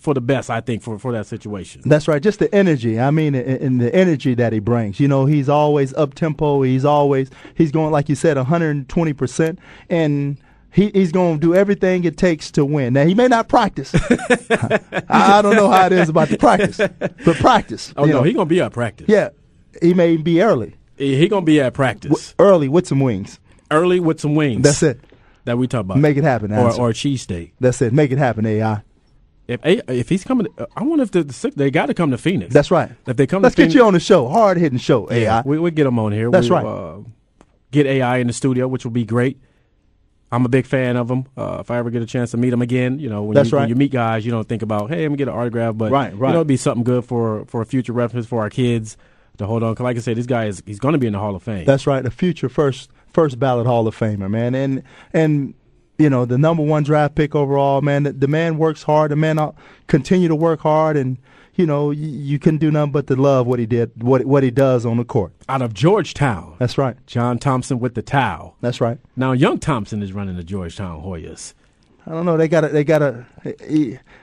for the best, I think, for for that situation. That's right. Just the energy. I mean, and the energy that he brings. You know, he's always up tempo. He's always he's going like you said, 120 percent, and he, he's going to do everything it takes to win. Now he may not practice. I, I don't know how it is about the practice, but practice. Oh no, know. he gonna be at practice. yeah, he may be early, he, he gonna be at practice early with some wings. early with some wings. That's it. That we talk about. Make it happen, or Answer. or a cheesesteak. That's it. Make it happen, AI. If if he's coming, I wonder if the, the they got to come to Phoenix. That's right. If they come, Let's get Phoenix, you on the show. Hard hitting show, AI. Yeah, we we get them on here. That's we, right. Uh, get AI in the studio, which will be great. I'm a big fan of him. Uh, if I ever get a chance to meet him again, you know, when, That's you, when right. you meet guys, you don't think about, hey, I'm gonna get an autograph, but Right, you right. know, it'd be something good for for a future reference for our kids to hold on. 'Cause like I said, this guy is he's going to be in the Hall of Fame. That's right. A future first first ballot Hall of Famer, man. And and you know the number one draft pick overall, man. The, the man works hard. The man uh, continue to work hard, and you know y- you can do nothing but to love what he did, what what he does on the court. Out of Georgetown, That's right. John Thompson with the towel. That's right. Now, Young Thompson is running the Georgetown Hoyas. I don't know. They got to. They got to.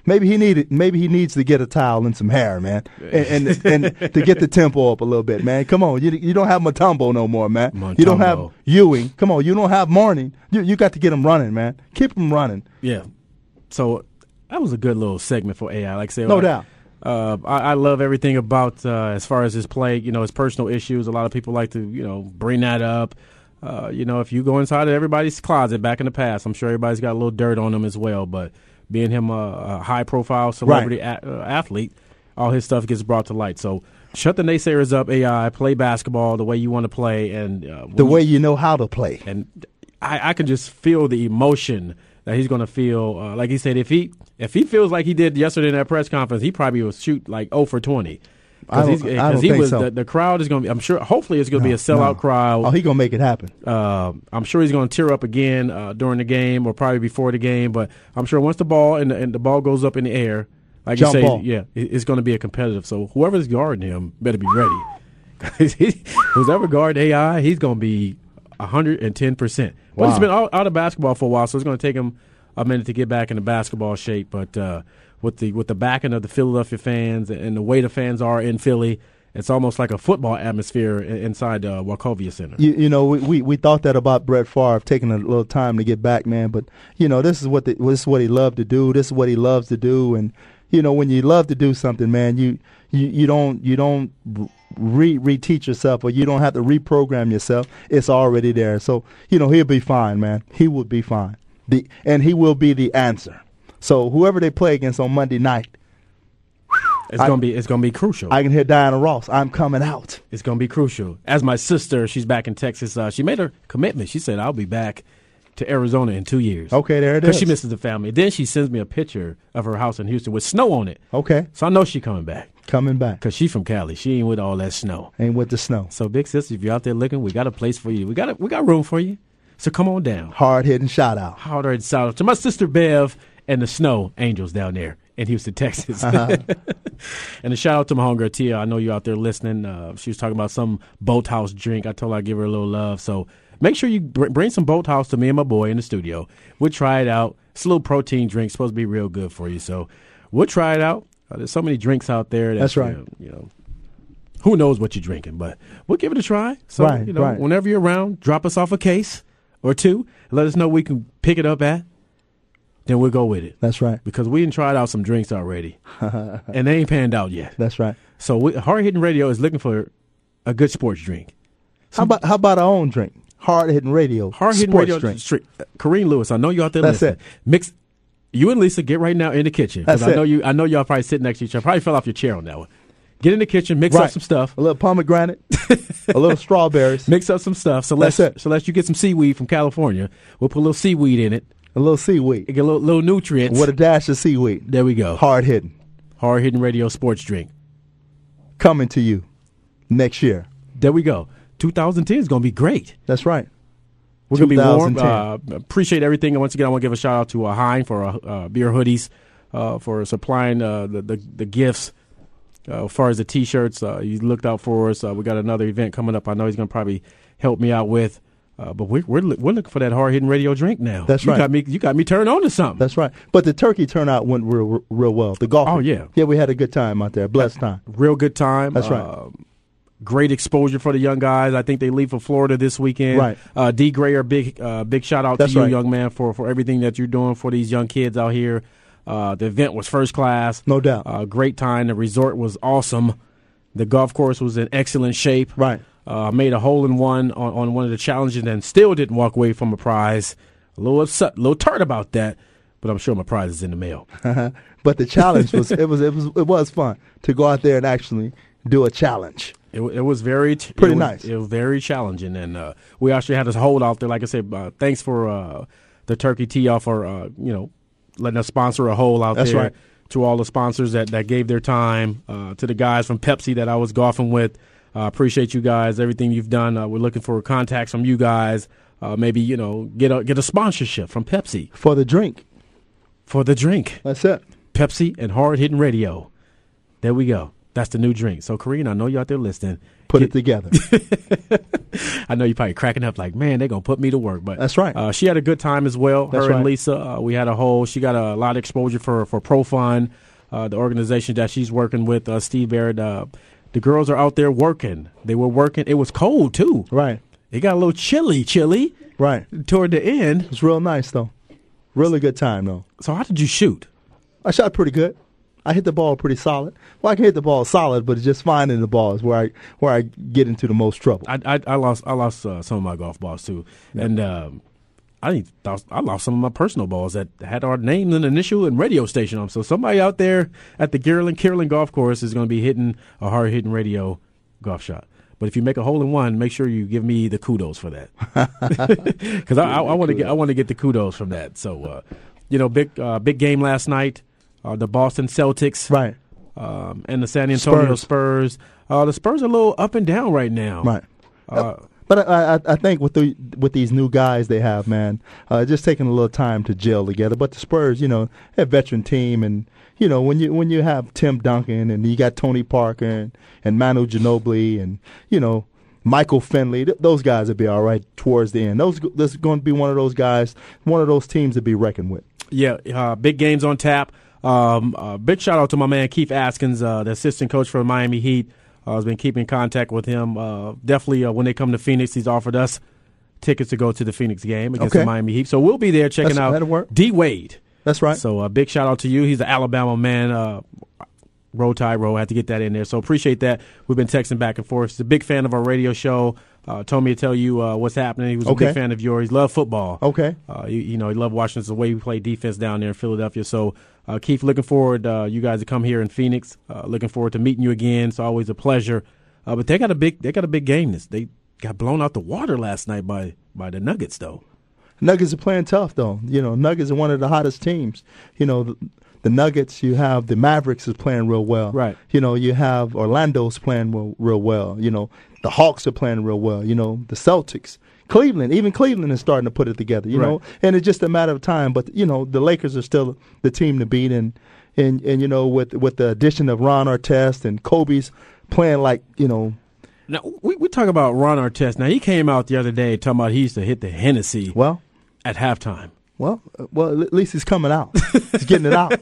Maybe he needed. Maybe he needs to get a towel and some hair, man, and and, and to get the tempo up a little bit, man. Come on, you you don't have Mutombo no more, man. You don't have Ewing. Come on, you don't have Mourning. You you got to get him running, man. Keep him running. Yeah. So that was a good little segment for AI. Like I said, No like, doubt. Uh, I, I love everything about uh, as far as his play. You know, his personal issues. A lot of people like to you know bring that up. Uh, you know, if you go inside of everybody's closet back in the past, I'm sure everybody's got a little dirt on him as well. But being him a, a high profile celebrity a, uh, athlete, all his stuff gets brought to light. So shut the naysayers up, AI. Play basketball the way you want to play, and uh, The way you- you know how to play. and I, I can just feel the emotion that he's going to feel. Uh, like he said, if he if he feels like he did yesterday in that press conference, he probably will shoot like 0 for 20. I Because don't, I don't he think was so. the, the crowd is going to be. I'm sure. Hopefully, it's going to be a sellout no. crowd. Oh, he gonna make it happen. Uh, I'm sure he's going to tear up again uh, during the game or probably before the game. But I'm sure once the ball and the, and the ball goes up in the air, like Jump you say, ball. yeah, it- it's going to be a competitive. So whoever's guarding him better be ready. Who's ever guarding AI, he's going to be 110 percent. Well, he's been out, out of basketball for a while, so it's going to take him a minute to get back into basketball shape. But uh, with the with the backing of the Philadelphia fans and the way the fans are in Philly. It's almost like a football atmosphere inside uh, Wachovia Center. You, you know, we, we, we thought that about Brett Favre taking a little time to get back, man. But you know, this is what the, this is what he loved to do. This is what he loves to do. And you know, when you love to do something, man, you you, you don't you don't re reteach yourself, or you don't have to reprogram yourself. It's already there. So you know, he'll be fine, man. He will be fine. The and he will be the answer. So whoever they play against on Monday night, It's I- gonna be it's gonna be crucial. I can hear Diana Ross. I'm coming out. it's gonna be crucial. As my sister, she's back in Texas. Uh, she made her commitment. She said, "I'll be back to Arizona in two years." Okay, there it is. Because she misses the family. Then she sends me a picture of her house in Houston with snow on it. Okay, So I know she coming back coming back. because she from Cali. She ain't with all that snow. Ain't with the snow. So big sister, if you're out there looking, we got a place for you. We got a, we got room for you. So come on down. Hard hitting shout out. Hard hitting shout out to my sister Bev and the Snow Angels down there in Houston, Texas. Uh-huh. and a shout out to my homegirl Tia. I know you're out there listening. Uh, she was talking about some boathouse drink. I told her I'd give her a little love. So make sure you br- bring some boathouse to me and my boy in the studio. We'll try it out. It's a little protein drink. Supposed to be real good for you. So we'll try it out. Uh, there's so many drinks out there. That's, That's right. uh, you know, who knows what you're drinking, but we'll give it a try. So, Right, you know, right. whenever you're around, drop us off a case or two. Let us know we can pick it up at. Then we'll go with it That's right. because we done tried out some drinks already, and they ain't panned out yet. That's right. So we, Hard Hitting Radio is looking for a good sports drink. How about how about our own drink? Hard hitting radio. Hard Hitting Radio drink. Street. Uh, Kareem Lewis, I know you out there That's listening. it. Mix. You and Lisa get right now in the kitchen because That's I know it. you. I know y'all probably sitting next to each other. Probably fell off your chair on that one. Get in the kitchen, mix up some stuff. A little pomegranate, a little strawberries, Mix up some stuff. So That's let's it. so let's you get some seaweed from California. We'll put a little seaweed in it. A little seaweed Get a little, little nutrients. with a dash of seaweed. there we go. Hard hitting. Hard hitting radio sports drink. Coming to you next year. There we go. 2010 is going to be great. That's right. We're going to be warm. 2010. Uh, appreciate everything. And once again, I want to give a shout out to uh, Hein for uh, uh, beer hoodies, uh, for supplying uh, the, the the gifts. Uh, as far as the T-shirts, uh, he looked out for us. Uh, we got another event coming up. I know he's going to probably help me out with. Uh, but we're, we're we're looking for that hard hitting radio drink now. That's you right. Got me, you got me turned on to something. That's right. But the turkey turnout went real, real well. The golf. Oh, yeah. Yeah, we had a good time out there. Blessed time. Real good time. That's right. Uh, great exposure for the young guys. I think they leave for Florida this weekend. Right. Uh, D. Grayer, big uh, big shout out That's to you, right. young man, for, for everything that you're doing for these young kids out here. Uh, the event was first class. No doubt. Uh, great time. The resort was awesome. The golf course was in excellent shape. Right. Uh, made a hole in one on, on one of the challenges and still didn't walk away from a prize. A little upset, a little tart about that, but I'm sure my prize is in the mail. But the challenge was it was it was it was fun to go out there and actually do a challenge. It, it was very t- Pretty it was- nice. It was very challenging, and uh, we actually had a hold out there. Like I said, uh, thanks for uh, the turkey tee off for uh, you know letting us sponsor a hole out That's there. right. To all the sponsors that, that gave their time, uh, to the guys from Pepsi that I was golfing with, uh, appreciate you guys. Everything you've done. Uh, we're looking for contacts from you guys. Uh, maybe you know get a get a sponsorship from Pepsi For the drink. for the drink. That's it. Pepsi and Hard Hitting Radio. There we go. That's the new drink. So, Karina, I know you out there listening. Put Get- it together. I know you're probably cracking up like, man, they're going to put me to work. But That's right. Uh, she had a good time as well. That's Her and. Lisa, uh, we had a whole, she got a lot of exposure for, for ProFund, uh, the organization that she's working with, uh, Steve Barrett. The girls are out there working. They were working. It was cold, too. right. It got a little chilly, chilly Right. toward the end. It was real nice though. Really good time though. So, how did you shoot? I shot pretty good. I hit the ball pretty solid. Well, I can hit the ball solid, but it's just finding the ball is where I where I get into the most trouble. I I, I lost I lost uh, some of my golf balls too, and um, I I lost some of my personal balls that had our names and initial and radio station on. 'em. So somebody out there at the Carolyn Carolyn Golf Course is going to be hitting a hard hitting radio golf shot. But if you make a hole in one, make sure you give me the kudos for that, because I, I, want to get I want to get the kudos from that. So, uh, you know, big uh, big game last night. Uh, the Boston Celtics right. um, and the San Antonio Spurs. Spurs. Uh, the Spurs are a little up and down right now. Right. But I, I, I think with the with these new guys they have, man, uh, just taking a little time to gel together. But the Spurs, you know, a veteran team, and you know when you when you have Tim Duncan and you got Tony Parker and, and Manu Ginobili and you know Michael Finley, th- those guys would be all right towards the end. Those this is going to be one of those guys, one of those teams to be reckoned with. Yeah, uh, big games on tap. Um, uh, big shout out to my man Keith Askins, uh, the assistant coach for the Miami Heat. Uh, has been keeping contact with him. Uh, definitely, uh, when they come to Phoenix, he's offered us tickets to go to the Phoenix game against Okay. the Miami Heat. So we'll be there checking That's- out. D Wade. That's right. So a big shout out to you. He's an Alabama man. Uh, Roll Tide Roll. I had to get that in there. So appreciate that. We've been texting back and forth. He's a big fan of our radio show. Uh, told me to tell you uh, what's happening. He was a big fan of yours. He loved football. Okay. Uh, you, you know, he loved watching the way we play defense down there in Philadelphia. So, uh, Keith, looking forward uh, you guys to come here in Phoenix. Uh, looking forward to meeting you again. It's always a pleasure. Uh, but they got a big they got a big game. This they got blown out the water last night by by the Nuggets though. Nuggets are playing tough, though. You know, Nuggets are one of the hottest teams. You know, the, the Nuggets. You have the Mavericks is playing real well. Right. You know, you have Orlando's playing real, real well. You know, the Hawks are playing real well. You know, the Celtics, Cleveland, even Cleveland is starting to put it together. You know, and it's just a matter of time. But you know, the Lakers are still the team to beat, and and and you know, with with the addition of Ron Artest and Kobe's playing like you know. Now we we talk about Ron Artest. Now he came out the other day talking about he used to hit the Hennessy Well, at halftime. Well, uh, well. At least he's coming out. he's getting it out.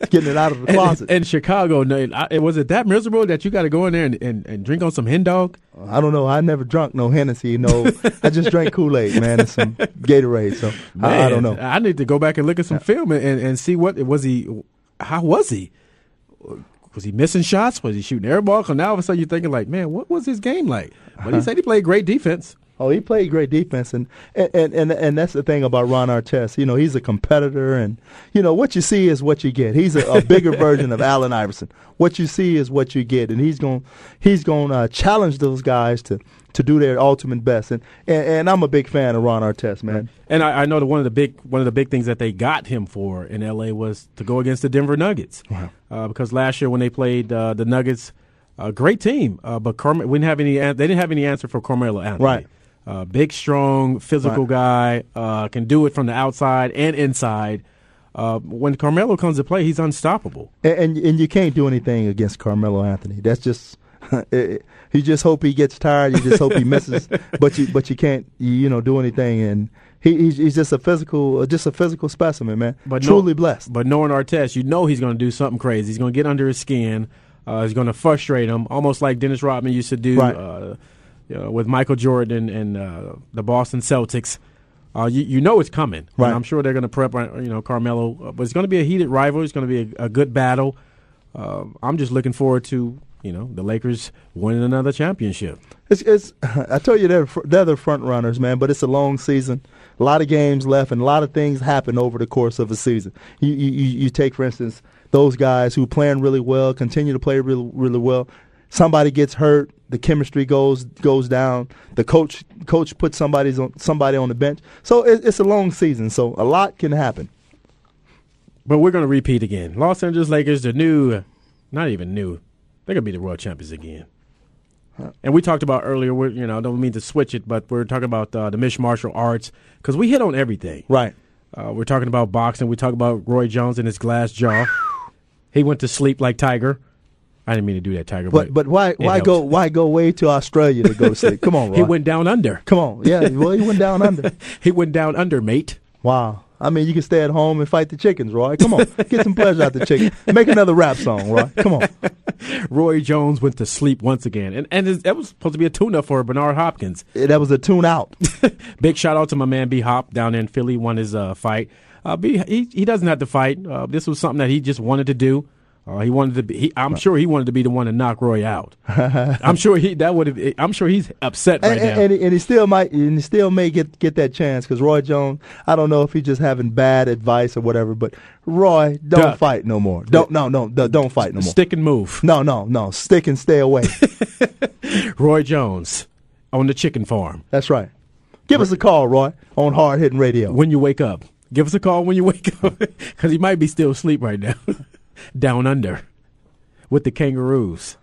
He's getting it out of the closet. In Chicago, no, was it that miserable that you got to go in there and, and, and drink on some hen dog? I don't know. I never drunk no Hennessy. No, I just drank Kool Aid, man, and some Gatorade. So I, I don't know. I need to go back and look at some film and, and, and see what was he. How was he? Was he missing shots? Was he shooting air ball? Because now all of a sudden you're thinking like, man, what was his game like? But he Uh-huh. said he played great defense. Oh, he played great defense, and and and and that's the thing about Ron Artest. You know, he's a competitor, and you know what you see is what you get. He's a, a bigger version of Allen Iverson. What you see is what you get, and he's going he's going to uh, challenge those guys to to do their ultimate best. And, and and I'm a big fan of Ron Artest, man. And I, I know that one of the big one of the big things that they got him for in L.A. was to go against the Denver Nuggets. Uh, because last year when they played uh, the Nuggets, a great team, uh, but Carme- we didn't have any. an- They didn't have any answer for Carmelo Anthony. Right. Uh, big, strong, physical guy, uh, can do it from the outside and inside. Uh, when Carmelo comes to play, he's unstoppable. And, and and you can't do anything against Carmelo Anthony. That's just it- you just hope he gets tired. You just hope he misses, but you but you can't you, know do anything. And he he's, he's just a physical just a physical specimen, man. But no- truly blessed. But knowing Artest, you know he's going to do something crazy. He's going to get under his skin. Uh, he's going to frustrate him, almost like Dennis Rodman used to do Right. Uh, with Michael Jordan and uh, the Boston Celtics. Uh, you, you know it's coming. Right. And I'm sure they're going to prep, uh, you know, Carmelo. Uh, but it's going to be a heated rival. It's going to be a, a good battle. Uh, I'm just looking forward to, you know, the Lakers winning another championship. It's, it's I tell you they're they're the front runners, man. But it's a long season, a lot of games left, and a lot of things happen over the course of a season. You you, you you take for instance those guys who playing really well, continue to play really really well. Somebody gets hurt, the chemistry goes goes down. The coach coach puts somebody's on somebody on the bench. So it, it's a long season. So a lot can happen. But we're going to repeat again. Los Angeles Lakers, the new, not even new, they're going to be the world champions again. And we talked about earlier, we're, you know, I don't mean to switch it, but we're talking about uh, the Mixed Martial Arts because we hit on everything. Right. Uh, we're talking about boxing. We talk about Roy Jones and his glass jaw. he went to sleep like Tiger. I didn't mean to do that, Tiger. But but why why go why go way to Australia to go to sleep? Come on, Roy. He went down under. Come on, yeah. Well, he went down under. he went down under, mate. Wow. I mean, you can stay at home and fight the chickens, Roy. Come on, get some pleasure out the chicken. Make another rap song, Roy. Come on. Roy Jones went to sleep once again, and and that was supposed to be a tune-up for Bernard Hopkins. That was a tune out. Big shout out to my man B Hop down in Philly. Won his uh, fight. Uh, B, he he doesn't have to fight. Uh, this was something that he just wanted to do. Uh, he wanted to be. He, I'm sure he wanted to be the one to knock Roy out. I'm sure he that would. I'm sure he's upset right and, now. and, and, he, and he still might, and he still may get get that chance because Roy Jones. I don't know if he's just having bad advice or whatever, but Roy, don't Duck. fight no more. Don't no no no, don't fight no more. Stick and move. No no no, stick and stay away. Roy Jones on the chicken farm. That's right. Give us a call, Roy, on Hard Hitting Radio. When you wake up, give us a call when you wake up because he might be still asleep right now, down under. with the Kangaroos.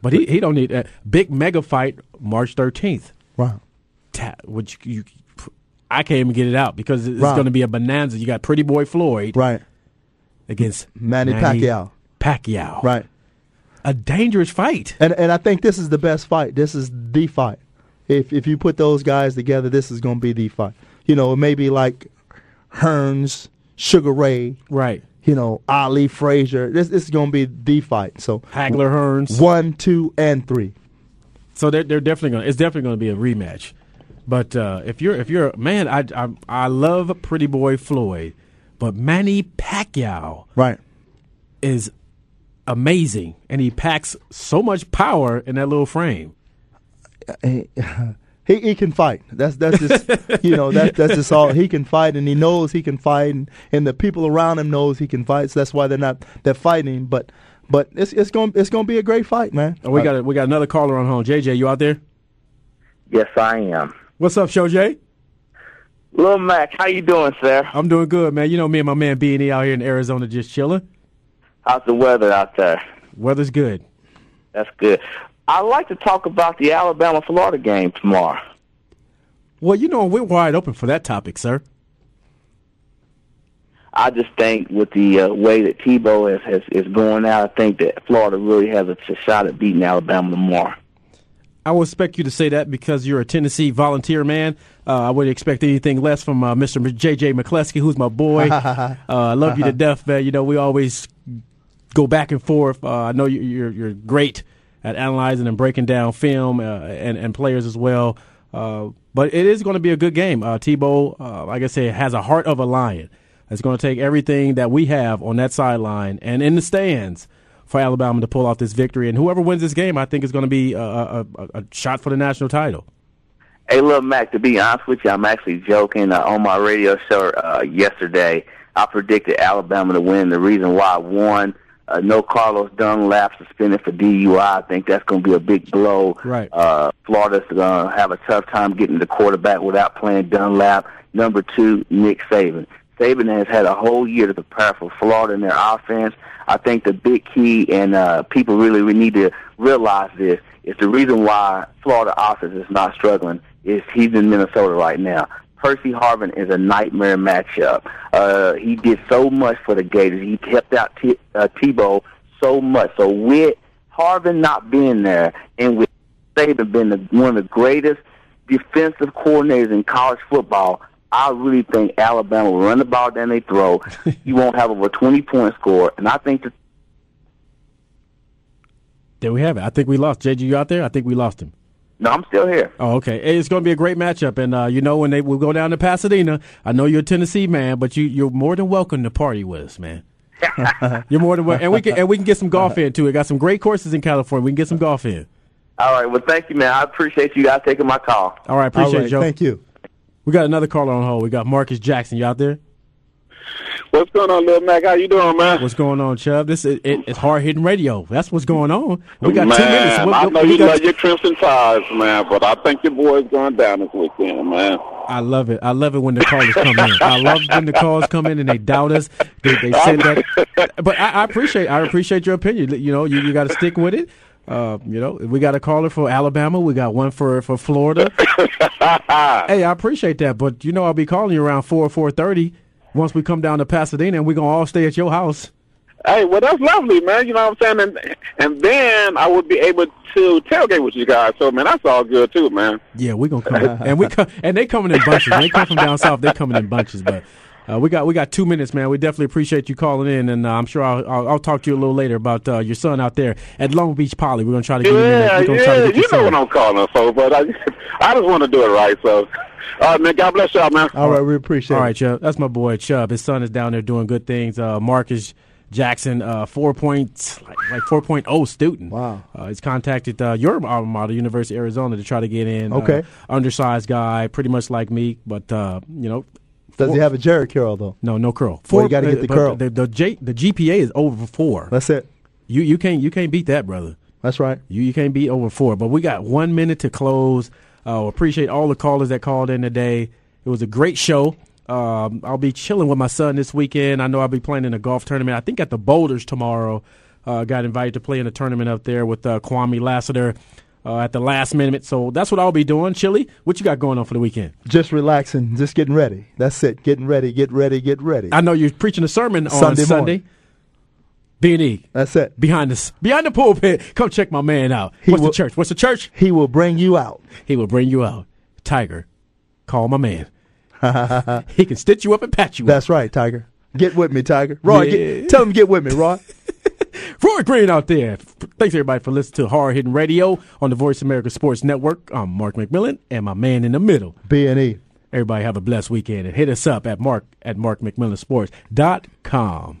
But he, he don't need a big mega fight March 13th. Wow. Ta- which you, I can't even get it out because it's Right. going to be a bonanza. You got Pretty Boy Floyd Right. against Manny Pacquiao. Pacquiao. Right. A dangerous fight. And and I think this is the best fight. This is the fight. If if you put those guys together, this is going to be the fight. You know, maybe like Hearns, Sugar Ray, Right. You know, Ali Frazier. This, this is going to be the fight. So Hagler Hearns. one, two, and three. So they're they're definitely going. to It's definitely going to be a rematch. But uh, if you're if you're a man, I, I I love Pretty Boy Floyd, but Manny Pacquiao Right. is amazing, and he packs so much power in that little frame. He, he he can fight. That's that's just you know that that's just all he can fight, and he knows he can fight, and, and the people around him knows he can fight. So that's why they're not they're fighting. But but it's it's going it's going to be a great fight, man. Oh, we got a, we got another caller on home. JJ, you out there? Yes, I am. What's up, Show J? Lil Mac, how you doing, sir? I'm doing good, man. You know me and my man B and E out here in Arizona just chilling. How's the weather out there? Weather's good. That's good. I'd like to talk about the Alabama Florida game tomorrow. Well, you know we're wide open for that topic, sir. I just think with the uh, way that Tebow is, has, is going out, I think that Florida really has a, a shot at beating Alabama tomorrow. I would expect you to say that because you're a Tennessee volunteer man. Uh, I wouldn't expect anything less from uh, Mr. JJ McCleskey, who's my boy. uh, I love you to death, man. You know, we always go back and forth. Uh, I know you, you're you're great at analyzing and breaking down film uh, and and players as well. Uh, but it is going to be a good game. Uh, Tebow, like I said, has a heart of a lion. It's going to take everything that we have on that sideline and in the stands for Alabama to pull off this victory. And whoever wins this game, I think is going to be a, a, a, shot for the national title. Hey, Lil Mac, to be honest with you, I'm actually joking. Uh, on my radio show uh, yesterday, I predicted Alabama to win. The reason why, one, uh, no Carlos Dunlap suspended for DUI. I think that's going to be a big blow. Right. Uh, Florida's going to have a tough time getting the quarterback without playing Dunlap. Number two, Nick Saban. Saban has had a whole year to prepare for Florida and their offense. I think the big key, and uh, people really, really need to realize this, is the reason why Florida offense is not struggling is he's in Minnesota right now. Percy Harvin is a nightmare matchup. Uh, he did so much for the Gators. He kept out T- uh, Tebow so much. So with Harvin not being there, and with Saban being the, one of the greatest defensive coordinators in college football, I really think Alabama will run the ball down their throat. you won't have over 20 point score. And I think that There we have it. I think we lost. JJ, you out there? I think we lost him. No, I'm still here. Oh, okay. Hey, It's going to be a great matchup, and uh, you know when they will go down to Pasadena. I know you're a Tennessee man, but you you're more than welcome to party with us, man. you're more than welcome, and we can and we can get some golf in too. We got some great courses in California. We can get some golf in. All right. Well, thank you, man. I appreciate you guys taking my call. All right, appreciate All it, Joe. thank you. We got another caller on hold. We got Marcus Jackson. You out there? What's going on, Lil Mac? How you doing, man? What's going on, Chubb? This is it, it's hard hitting radio. That's what's going on. We got man, two minutes. We- I know you got- love your Crimson Tides, man, but I think your boy's going down this weekend, man. I love it. I love it when the callers come in. I love when the calls come in and they doubt us. They, they say that, but I, I appreciate. I appreciate your opinion. You know, you, you got to stick with it. Uh, you know, we got a caller for Alabama. We got one for for Florida. hey, I appreciate that, but you know, I'll be calling you around four four thirty once we come down to Pasadena, and we're gonna all stay at your house. Hey, well, that's lovely, man. You know what I'm saying? And, and then I would be able to tailgate with you guys. So, man, that's all good, too, man. Yeah, we're gonna come, and we come, and they coming in bunches. When they come from down south. They coming in bunches, but. Uh, we got we got two minutes, man. We definitely appreciate you calling in, and uh, I'm sure I'll, I'll I'll talk to you a little later about uh, your son out there at Long Beach Poly. We're gonna try to get him in. there. Yeah, We're gonna try to yeah. get You know son. what I'm calling for, but I, I just want to do it right. So, all right, man. God bless y'all, man. All right, we appreciate All it. right, Chubb. That's my boy Chubb. His son is down there doing good things. Uh, Marcus Jackson, uh, four points, like, like 4.0 student. Wow. Uh, he's contacted uh, your alma mater, University of Arizona, to try to get in. Okay. Uh, undersized guy, pretty much like me, but uh, you know. Does he have a Jheri curl though? No, no curl. Well, you gotta get the curl. The, the, J, the GPA is over four. That's it. You you can't you can't beat that, brother. That's right. You you can't beat over four. But we got one minute to close. Uh, appreciate all the callers that called in today. It was a great show. Um, I'll be chilling with my son this weekend. I know I'll be playing in a golf tournament. I think at the Boulders tomorrow. uh, got invited to play in a tournament up there with uh, Kwame Lassiter uh, at the last minute. So that's what I'll be doing. Chili, what you got going on for the weekend? Just relaxing, just getting ready. That's it. Getting ready, get ready, get ready. I know you're preaching a sermon on Sunday Sunday. B and E. That's it. Behind the behind the pulpit. Come check my man out. He What's will- the church? What's the church? He will bring you out. He will bring you out. Tiger, call my man. he can stitch you up and pat you That's right, Tiger. Get with me, Tiger. Roy, Yeah. get, tell him to get with me, Roy. Roy Green out there. Thanks everybody for listening to Hard Hitting Radio on the Voice America Sports Network. I'm Mark McMillan and my man in the middle. B and E. Everybody have a blessed weekend and hit us up at mark at markmcmillansports.com.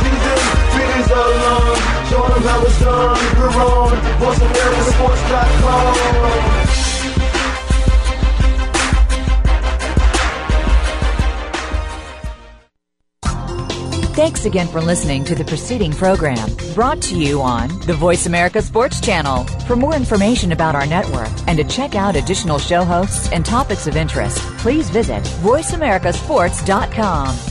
Sports season, feelings are long. Show 'em how it's done. We're VoiceAmericaSports.com. Thanks again for listening to the preceding program brought to you on the Voice America Sports Channel. For more information about our network and to check out additional show hosts and topics of interest, please visit VoiceAmericaSports.com.